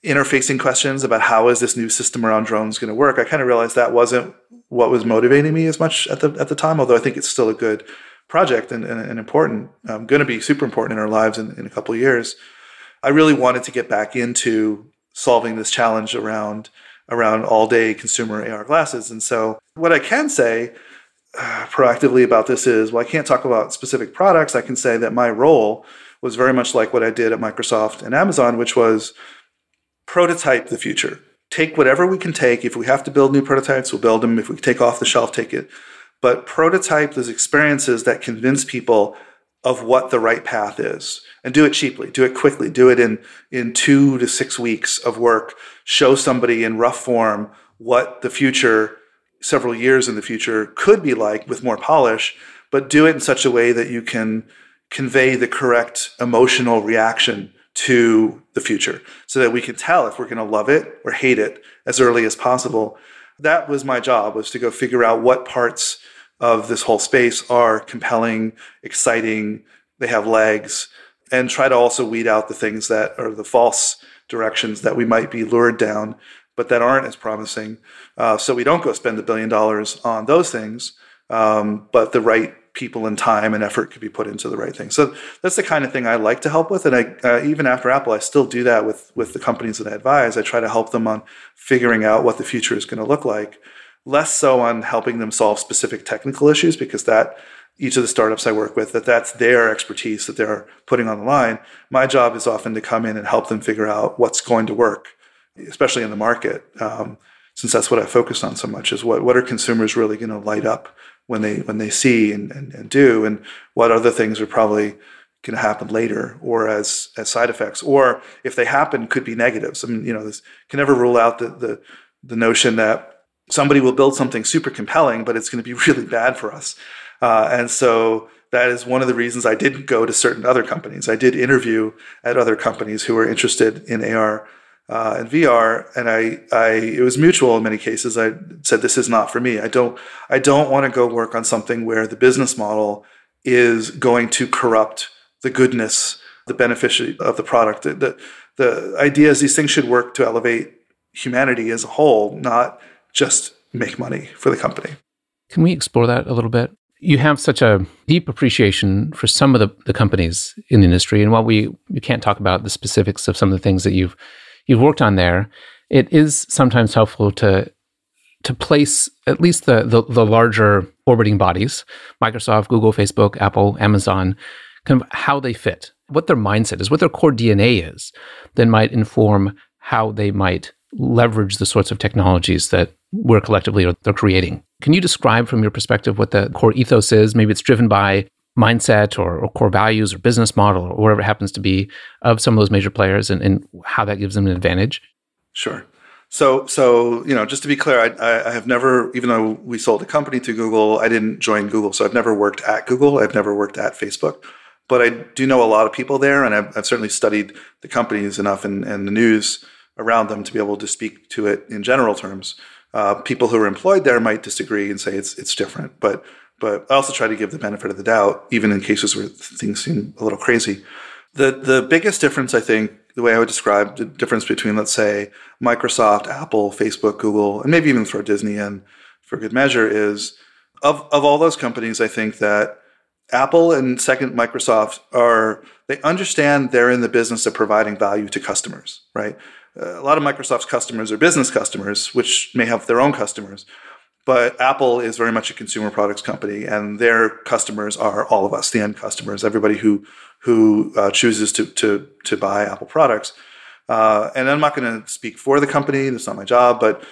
interfacing questions about how is this new system around drones going to work, I kind of realized that wasn't what was motivating me as much at the at the time. Although I think it's still a good project and, and, and important, um, going to be super important in our lives in, in a couple years. I really wanted to get back into solving this challenge around around all day consumer AR glasses. And so, what I can say proactively about this is, well, I can't talk about specific products. I can say that my role was very much like what I did at Microsoft and Amazon, which was prototype the future take whatever we can take. If we have to build new prototypes, we'll build them. If we take off the shelf, take it. But prototype those experiences that convince people of what the right path is and do it cheaply, do it quickly, do it in, in two to six weeks of work. Show somebody in rough form what the future, several years in the future, could be like with more polish, but do it in such a way that you can convey the correct emotional reaction to the future so that we can tell if we're going to love it or hate it as early as possible. That was my job was to go figure out what parts of this whole space are compelling, exciting, they have legs, and try to also weed out the things that are the false directions that we might be lured down, but that aren't as promising. Uh, so we don't go spend a billion dollars on those things, um, but the right people and time and effort could be put into the right thing. So that's the kind of thing I like to help with. And I, uh, even after Apple, I still do that with, with the companies that I advise. I try to help them on figuring out what the future is going to look like, less so on helping them solve specific technical issues because that each of the startups I work with, that that's their expertise that they're putting on the line. My job is often to come in and help them figure out what's going to work, especially in the market. Um, since that's what I focus on so much is what, what are consumers really going to light up when they when they see and, and, and do? And what other things are probably going to happen later or as as side effects? Or if they happen could be negatives. I mean you know this can never rule out the the, the notion that somebody will build something super compelling but it's going to be <laughs> really bad for us. Uh, and so that is one of the reasons i didn't go to certain other companies. I did interview at other companies who were interested in ar uh, and VR, and I, I, it was mutual in many cases. I said, "This is not for me. I don't, I don't want to go work on something where the business model is going to corrupt the goodness, the beneficiary of the product. The, the, the idea is these things should work to elevate humanity as a whole, not just make money for the company." Can we explore that a little bit? you have such a deep appreciation for some of the, the companies in the industry. And while we, we can't talk about the specifics of some of the things that you've you've worked on there, it is sometimes helpful to to place at least the, the, the larger orbiting bodies, Microsoft, Google, Facebook, Apple, Amazon, kind of how they fit, what their mindset is, what their core DNA is, then might inform how they might leverage the sorts of technologies that we're collectively or they're creating. Can you describe from your perspective what the core ethos is? Maybe it's driven by mindset or, or, core values or business model or whatever it happens to be of some of those major players and, and how that gives them an advantage? Sure. So, so you know, just to be clear, I, I have never, even though we sold a company to Google, I didn't join Google. So I've never worked at Google. I've never worked at Facebook. But I do know a lot of people there, and I've, I've certainly studied the companies enough and, and the news around them to be able to speak to it in general terms. Uh, people who are employed there might disagree and say it's it's different, but but I also try to give the benefit of the doubt, even in cases where things seem a little crazy. The the biggest difference, I think, the way I would describe the difference between, let's say, Microsoft, Apple, Facebook, Google, and maybe even throw Disney in for good measure, is of of all those companies, I think that Apple and second Microsoft are they understand they're in the business of providing value to customers, right? a lot of Microsoft's customers are business customers, which may have their own customers. But Apple is very much a consumer products company, and their customers are all of us, the end customers, everybody who who uh, chooses to, to to buy Apple products. Uh, and I'm not going to speak for the company; that's not my job. But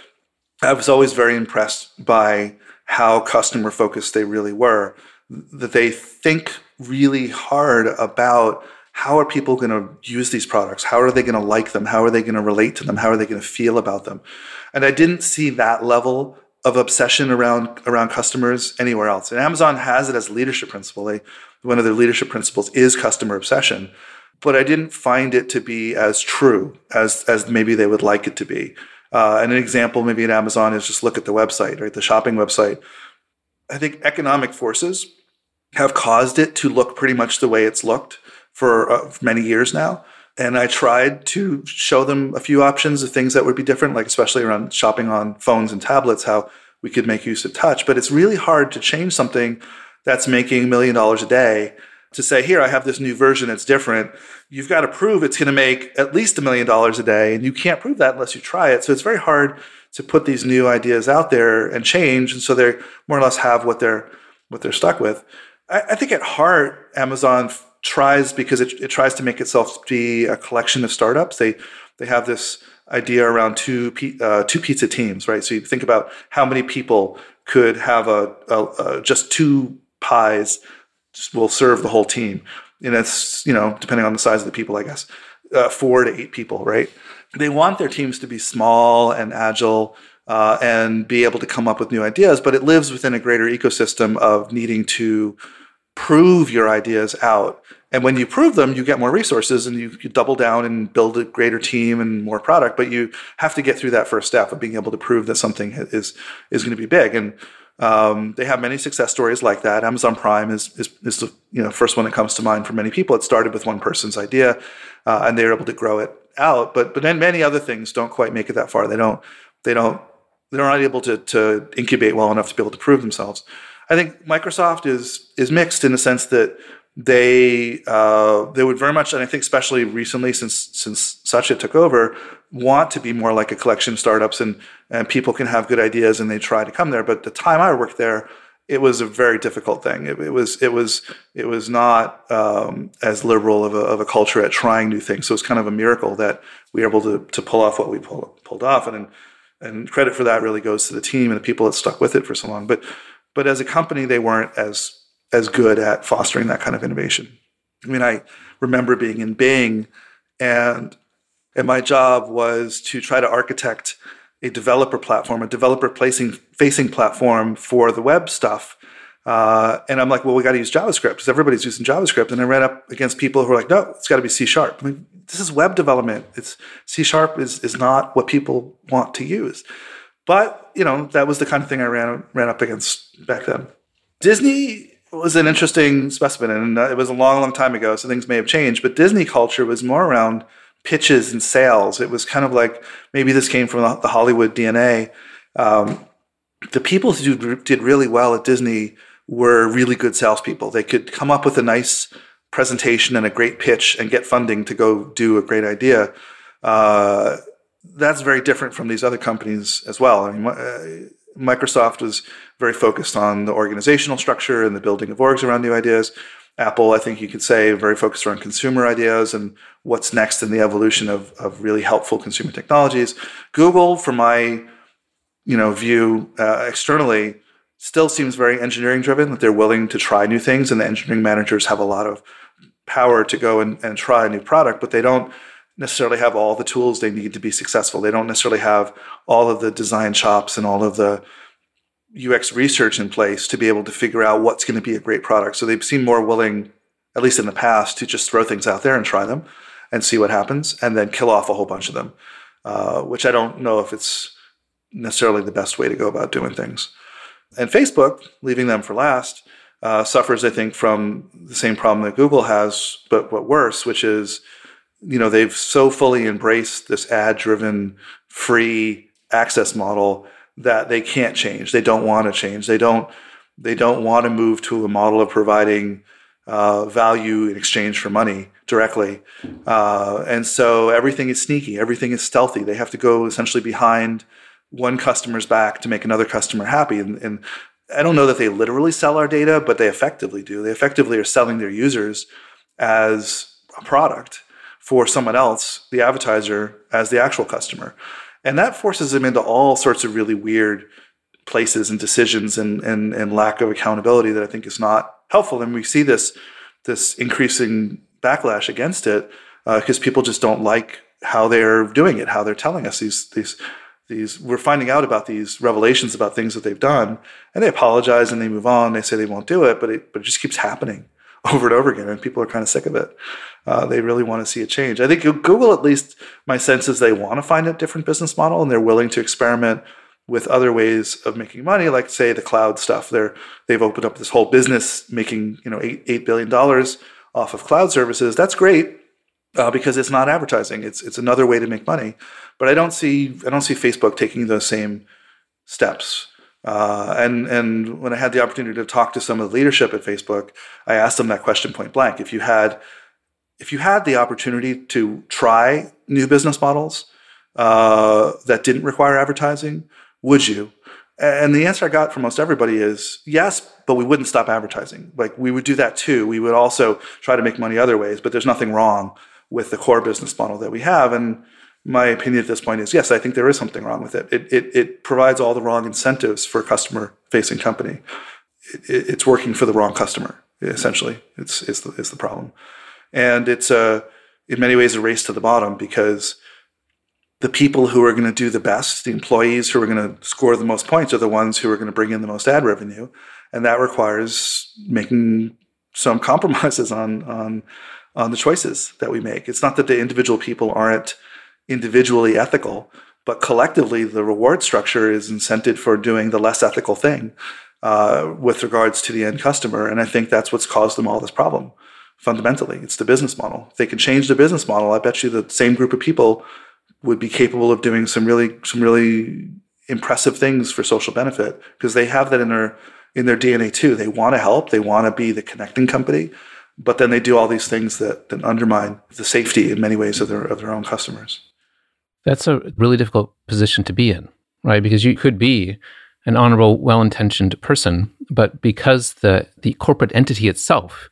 I was always very impressed by how customer focused they really were. That they think really hard about how are people going to use these products? How are they going to like them? How are they going to relate to them? How are they going to feel about them? And I didn't see that level of obsession around around customers anywhere else. And Amazon has it as a leadership principle. They, one of their leadership principles is customer obsession. But I didn't find it to be as true as as maybe they would like it to be. Uh, and an example maybe at Amazon is just look at the website, right? The shopping website. I think economic forces have caused it to look pretty much the way it's looked for uh, many years now. And I tried to show them a few options of things that would be different, like especially around shopping on phones and tablets, how we could make use of touch. But it's really hard to change something that's making a million dollars a day to say, here, I have this new version that's different. You've got to prove it's going to make at least a million dollars a day. And you can't prove that unless you try it. So it's very hard to put these new ideas out there and change. And so they more or less have what they're what they're stuck with. I, I think at heart, Amazon tries because it, it tries to make itself be a collection of startups. They they have this idea around two uh, two pizza teams, right? So you think about how many people could have a, a, a just two pies will serve the whole team, and it's you know depending on the size of the people, I guess, uh, four to eight people, right? They want their teams to be small and agile. Uh, and be able to come up with new ideas, but it lives within a greater ecosystem of needing to prove your ideas out and when you prove them, you get more resources and you, you, double down and build a greater team and more product. But you have to get through that first step of being able to prove that something is is going to be big. And um, they have many success stories like that. Amazon Prime is, is, is the you know first one that comes to mind for many people. It started with one person's idea, uh, and they were able to grow it out. But but then many other things don't quite make it that far. They don't they don't they're not able to to incubate well enough to be able to prove themselves. I think Microsoft is is mixed in the sense that they uh, they would very much, and I think especially recently since since Satya took over, want to be more like a collection of startups, and and people can have good ideas and they try to come there. But the time I worked there, it was a very difficult thing. It, it was it was it was not um, as liberal of a, of a culture at trying new things. So it's kind of a miracle that we were able to to pull off what we pull, pulled off, and and credit for that really goes to the team and the people that stuck with it for so long. But but as a company, they weren't as as good at fostering that kind of innovation. I mean, I remember being in Bing, and and my job was to try to architect a developer platform, a developer placing facing platform for the web stuff. Uh, and I'm like, well, we got to use JavaScript because everybody's using JavaScript. And I ran up against people who were like, no, it's got to be C sharp. I mean, this is web development. It's C sharp is is not what people want to use. But you know, that was the kind of thing I ran ran up against back then. Disney was an interesting specimen, and uh, it was a long, long time ago, so things may have changed. But Disney culture was more around pitches and sales. It was kind of like maybe this came from the Hollywood DNA. Um, the people who did really well at Disney were really good salespeople. They could come up with a nice presentation and a great pitch and get funding to go do a great idea. Uh, that's very different from these other companies as well. I mean, uh, Microsoft was very focused on the organizational structure and the building of orgs around new ideas. Apple, I think you could say, very focused around consumer ideas and what's next in the evolution of, of really helpful consumer technologies. Google, from my you know view uh, externally, still seems very engineering driven. That they're willing to try new things, and the engineering managers have a lot of power to go and, and try a new product, but they don't necessarily have all the tools they need to be successful. They don't necessarily have all of the design chops and all of the UX research in place to be able to figure out what's going to be a great product. So they've seemed more willing, at least in the past, to just throw things out there and try them and see what happens and then kill off a whole bunch of them, uh, which I don't know if it's necessarily the best way to go about doing things. And Facebook, leaving them for last, uh, suffers, I think, from the same problem that Google has, but but worse, which is, you know, they've so fully embraced this ad-driven, free access model that they can't change. They don't want to change. They don't. They don't want to move to a model of providing uh, value in exchange for money directly, uh, and so everything is sneaky. Everything is stealthy. They have to go essentially behind one customer's back to make another customer happy, and, and I don't know that they literally sell our data, but they effectively do. They effectively are selling their users as a product for someone else, the advertiser, as the actual customer. And that forces them into all sorts of really weird places and decisions and, and, and lack of accountability that I think is not helpful. And we see this, this increasing backlash against it because uh, people just don't like how they're doing it, how they're telling us these, these these we're finding out about these revelations about things that they've done and they apologize and they move on they say they won't do it but it, but it just keeps happening <laughs> over and over again and people are kind of sick of it uh, they really want to see a change i think google at least my sense is they want to find a different business model and they're willing to experiment with other ways of making money like say the cloud stuff they're they've opened up this whole business making you know eight, $8 billion off of cloud services that's great uh, because it's not advertising. It's it's another way to make money. But I don't see I don't see Facebook taking those same steps. Uh, and and when I had the opportunity to talk to some of the leadership at Facebook, I asked them that question point blank. If you had if you had the opportunity to try new business models uh, that didn't require advertising, would you? And the answer I got from most everybody is yes, but we wouldn't stop advertising. Like we would do that too. We would also try to make money other ways, but there's nothing wrong with the core business model that we have. And my opinion at this point is yes, I think there is something wrong with it. It, it, it provides all the wrong incentives for a customer facing company. It, it's working for the wrong customer, essentially, it's, it's, the, it's the problem. And it's a, in many ways a race to the bottom because the people who are going to do the best, the employees who are going to score the most points, are the ones who are going to bring in the most ad revenue. And that requires making some <laughs> compromises on, on on the choices that we make. It's not that the individual people aren't individually ethical, but collectively the reward structure is incented for doing the less ethical thing uh, with regards to the end customer. And I think that's what's caused them all this problem. Fundamentally, it's the business model. If they can change the business model, I bet you the same group of people would be capable of doing some really some really impressive things for social benefit because they have that in their in their DNA too. They want to help. They want to be the connecting company but then they do all these things that, that undermine the safety in many ways of their of their own customers. That's a really difficult position to be in, right? Because you could be an honorable, well-intentioned person, but because the the corporate entity itself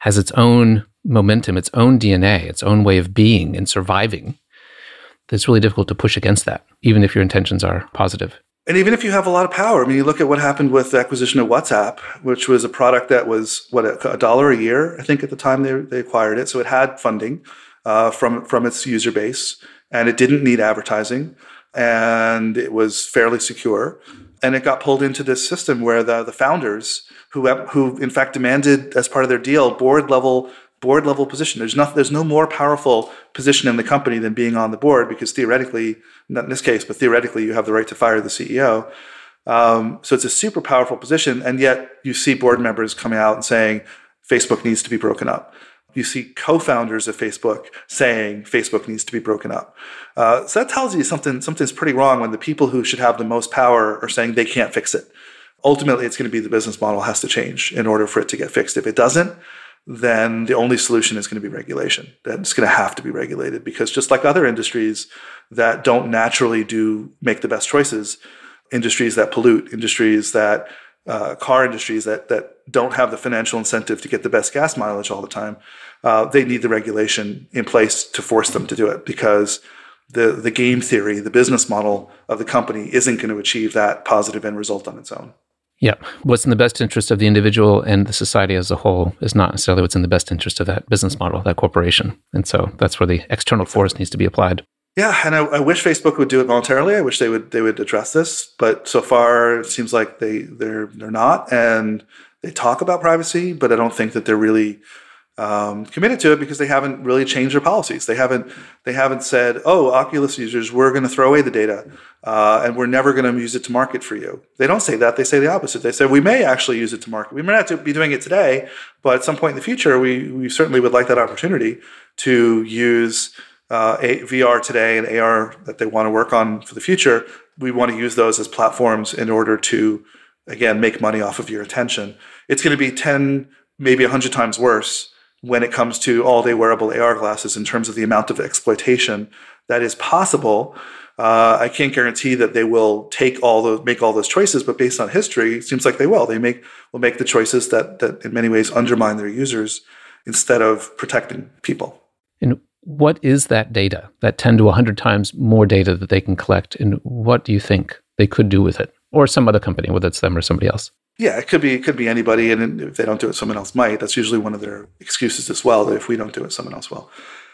has its own momentum, its own DNA, its own way of being and surviving, it's really difficult to push against that, even if your intentions are positive. And even if you have a lot of power, I mean, you look at what happened with the acquisition of WhatsApp, which was a product that was what a dollar a year, I think, at the time they, they acquired it. So it had funding uh, from from its user base, and it didn't need advertising, and it was fairly secure. And it got pulled into this system where the the founders, who who in fact demanded as part of their deal board level board level position. There's no, there's no more powerful position in the company than being on the board because theoretically, not in this case, but theoretically, you have the right to fire the CEO. Um, so it's a super powerful position, and yet you see board members coming out and saying Facebook needs to be broken up. You see co-founders of Facebook saying Facebook needs to be broken up. Uh, so that tells you something something's pretty wrong when the people who should have the most power are saying they can't fix it. ultimately it's going to be the business model has to change in order for it to get fixed. If it doesn't, then the only solution is going to be regulation. That's going to have to be regulated because just like other industries that don't naturally do make the best choices, industries that pollute, industries that uh, car industries that that don't have the financial incentive to get the best gas mileage all the time, uh, they need the regulation in place to force them to do it because the the game theory, the business model of the company isn't going to achieve that positive end result on its own. Yeah. What's in the best interest of the individual and the society as a whole is not necessarily what's in the best interest of that business model, that corporation. And so that's where the external force needs to be applied. Yeah, and I, I, wish Facebook would do it voluntarily. I wish they would they would address this, but so far it seems like they they're they're not, and they talk about privacy, but I don't think that they're really um, committed to it because they haven't really changed their policies. They haven't they haven't said, "Oh, Oculus users, we're going to throw away the data uh, and we're never going to use it to market for you." They don't say that. They say the opposite. They say we may actually use it to market. We may not be doing it today, but at some point in the future, we we certainly would like that opportunity to use uh, VR today and AR that they want to work on for the future. We want to use those as platforms in order to again make money off of your attention. It's going to be ten, maybe hundred times worse when it comes to all day wearable AR glasses in terms of the amount of exploitation that is possible. Uh, I can't guarantee that they will take all those, make all those choices, but based on history, it seems like they will. They make will make the choices that that in many ways undermine their users instead of protecting people. And what is that data? That ten to hundred times more data that they can collect, and what do you think they could do with it, or some other company, whether it's them or somebody else? Yeah, it could be it could be anybody, and if they don't do it, someone else might. That's usually one of their excuses as well. That if we don't do it, someone else will.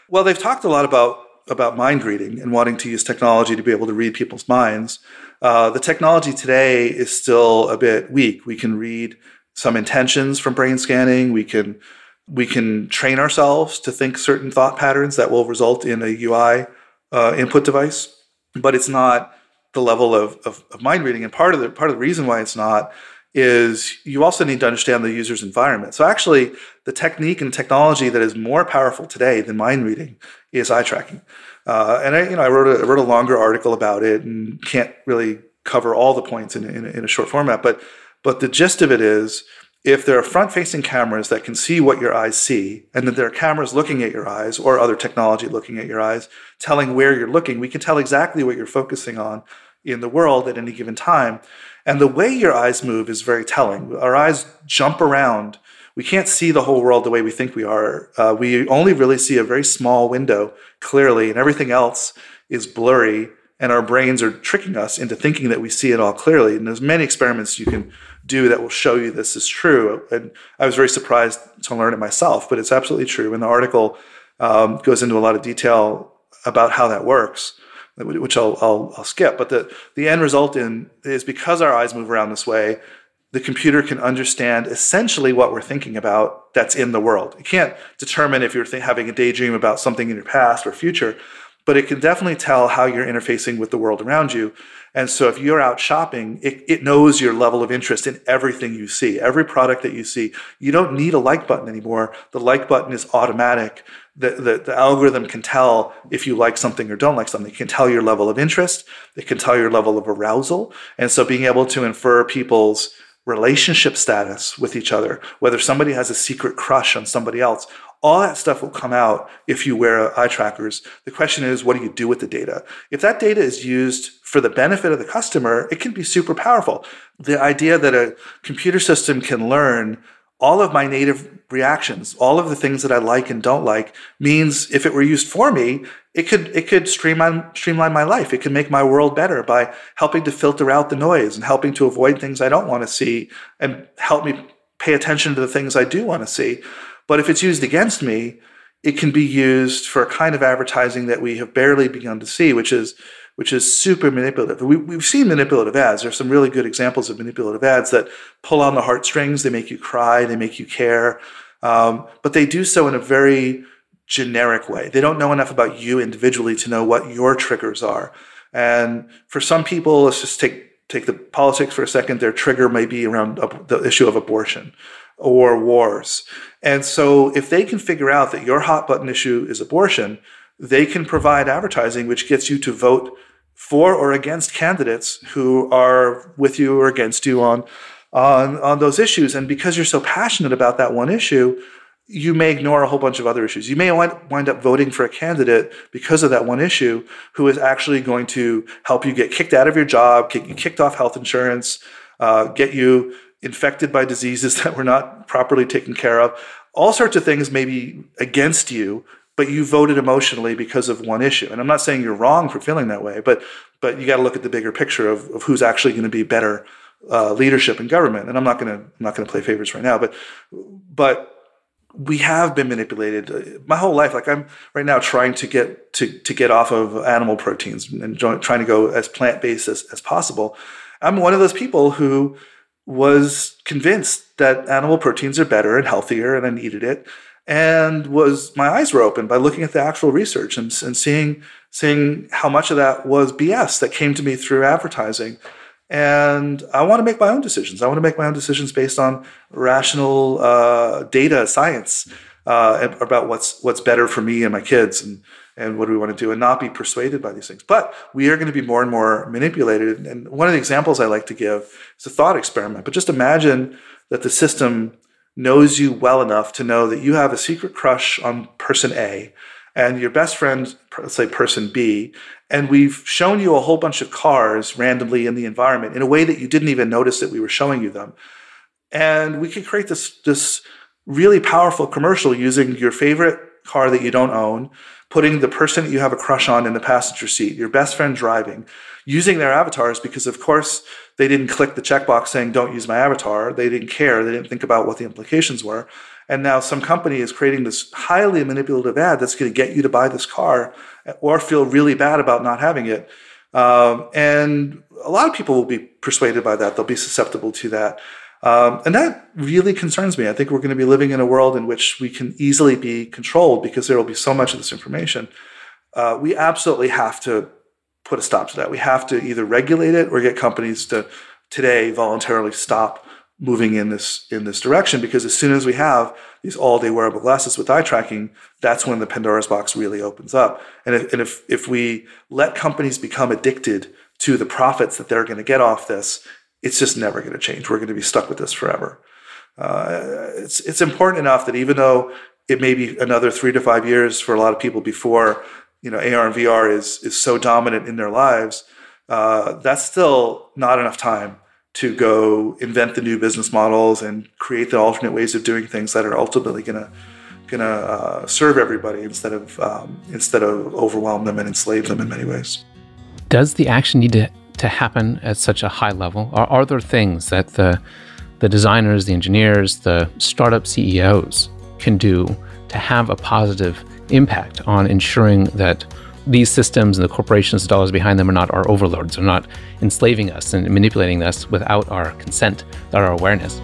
Well, they've talked a lot about about mind reading and wanting to use technology to be able to read people's minds. Uh, the technology today is still a bit weak. We can read some intentions from brain scanning. We can we can train ourselves to think certain thought patterns that will result in a UI uh, input device, but it's not the level of, of, of mind reading. And part of the part of the reason why it's not is you also need to understand the user's environment. So actually, the technique and technology that is more powerful today than mind reading is eye tracking. Uh, and I, you know, I wrote a, wrote a longer article about it and can't really cover all the points in, in, in a short format. But but the gist of it is, if there are front-facing cameras that can see what your eyes see, and that there are cameras looking at your eyes or other technology looking at your eyes, telling where you're looking, we can tell exactly what you're focusing on in the world at any given time. And the way your eyes move is very telling. Our eyes jump around. We can't see the whole world the way we think we are. Uh, we only really see a very small window clearly, and everything else is blurry. And our brains are tricking us into thinking that we see it all clearly. And there's many experiments you can do that will show you this is true. And I was very surprised to learn it myself, but it's absolutely true. And the article um, goes into a lot of detail about how that works which I'll, I'll, I'll skip. But the, the end result in is because our eyes move around this way, the computer can understand essentially what we're thinking about that's in the world. It can't determine if you're th- having a daydream about something in your past or future, but it can definitely tell how you're interfacing with the world around you. And so if you're out shopping, it, it knows your level of interest in everything you see, every product that you see. You don't need a like button anymore. The like button is automatic the, the, the, algorithm can tell if you like something or don't like something. It can tell your level of interest. It can tell your level of arousal. And so being able to infer people's relationship status with each other, whether somebody has a secret crush on somebody else, all that stuff will come out if you wear eye trackers. The question is, what do you do with the data? If that data is used for the benefit of the customer, it can be super powerful. The idea that a computer system can learn all of my native reactions, all of the things that I like and don't like, means if it were used for me, it could it could streamline streamline my life. It could make my world better by helping to filter out the noise and helping to avoid things I don't want to see and help me pay attention to the things I do want to see. But if it's used against me, it can be used for a kind of advertising that we have barely begun to see, which is which is super manipulative. We, we've seen manipulative ads. There's some really good examples of manipulative ads that pull on the heartstrings. They make you cry. They make you care. Um, but they do so in a very generic way. They don't know enough about you individually to know what your triggers are. And for some people, let's just take take the politics for a second. Their trigger may be around the issue of abortion or wars. And so if they can figure out that your hot button issue is abortion, they can provide advertising which gets you to vote for or against candidates who are with you or against you on on, on those issues. And because you're so passionate about that one issue, you may ignore a whole bunch of other issues. You may wind up voting for a candidate because of that one issue who is actually going to help you get kicked out of your job, get you kicked off health insurance, uh, get you infected by diseases <laughs> that were not properly taken care of. All sorts of things may be against you, but you voted emotionally because of one issue. And I'm not saying you're wrong for feeling that way, but but you got to look at the bigger picture of, of who's actually going to be better uh, leadership in government. And I'm not going to I'm not going to play favorites right now, but but we have been manipulated uh, my whole life. Like I'm right now trying to get to to get off of animal proteins and trying to go as plant based as, as possible. I'm one of those people who was convinced that animal proteins are better and healthier, and I needed it. And was my eyes were open by looking at the actual research and, and seeing seeing how much of that was BS that came to me through advertising and I want to make my own decisions. I want to make my own decisions based on rational uh, data science uh, about what's what's better for me and my kids and and what do we want to do and not be persuaded by these things. But we are going to be more and more manipulated. And one of the examples I like to give is a thought experiment. But just imagine that the system knows you well enough to know that you have a secret crush on person A and your best friend, let's say person B, and we've shown you a whole bunch of cars randomly in the environment in a way that you didn't even notice that we were showing you them. And we could create this, this really powerful commercial using your favorite car that you don't own, putting the person that you have a crush on in the passenger seat, your best friend driving, using their avatars because, of course, they didn't click the checkbox saying, don't use my avatar. They didn't care. They didn't think about what the implications were. And now some company is creating this highly manipulative ad that's going to get you to buy this car or feel really bad about not having it. Um, and a lot of people will be persuaded by that. They'll be susceptible to that. Um, and that really concerns me. I think we're going to be living in a world in which we can easily be controlled because there will be so much of this information. Uh, we absolutely have to put a stop to that. We have to either regulate it or get companies to today voluntarily stop moving in this in this direction because as soon as we have these all day wearable glasses with eye tracking that's when the pandora's box really opens up. And if, and if if we let companies become addicted to the profits that they're going to get off this it's just never going to change. We're going to be stuck with this forever. Uh, it's it's important enough that even though it may be another three to five years for a lot of people before you know AR and VR is is so dominant in their lives uh, that's still not enough time to go invent the new business models and create the alternate ways of doing things that are ultimately going to going to uh, serve everybody instead of um, instead of overwhelm them and enslave them in many ways. Does the action need to, to happen at such a high level? Are, are there things that the the designers, the engineers, the startup CEOs can do to have a positive impact on ensuring that these systems and the corporations, the dollars behind them are not our overlords, are not enslaving us and manipulating us without our consent, without our awareness.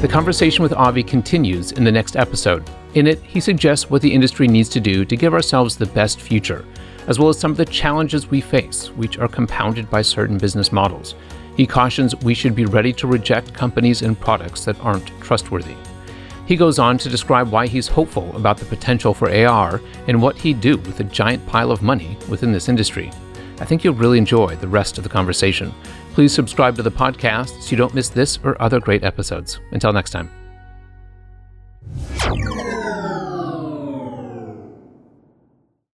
The conversation with Avi continues in the next episode. In it, he suggests what the industry needs to do to give ourselves the best future, as well as some of the challenges we face, which are compounded by certain business models. He cautions we should be ready to reject companies and products that aren't trustworthy. He goes on to describe why he's hopeful about the potential for AR and what he'd do with a giant pile of money within this industry. I think you'll really enjoy the rest of the conversation. Please subscribe to the podcast so you don't miss this or other great episodes. Until next time.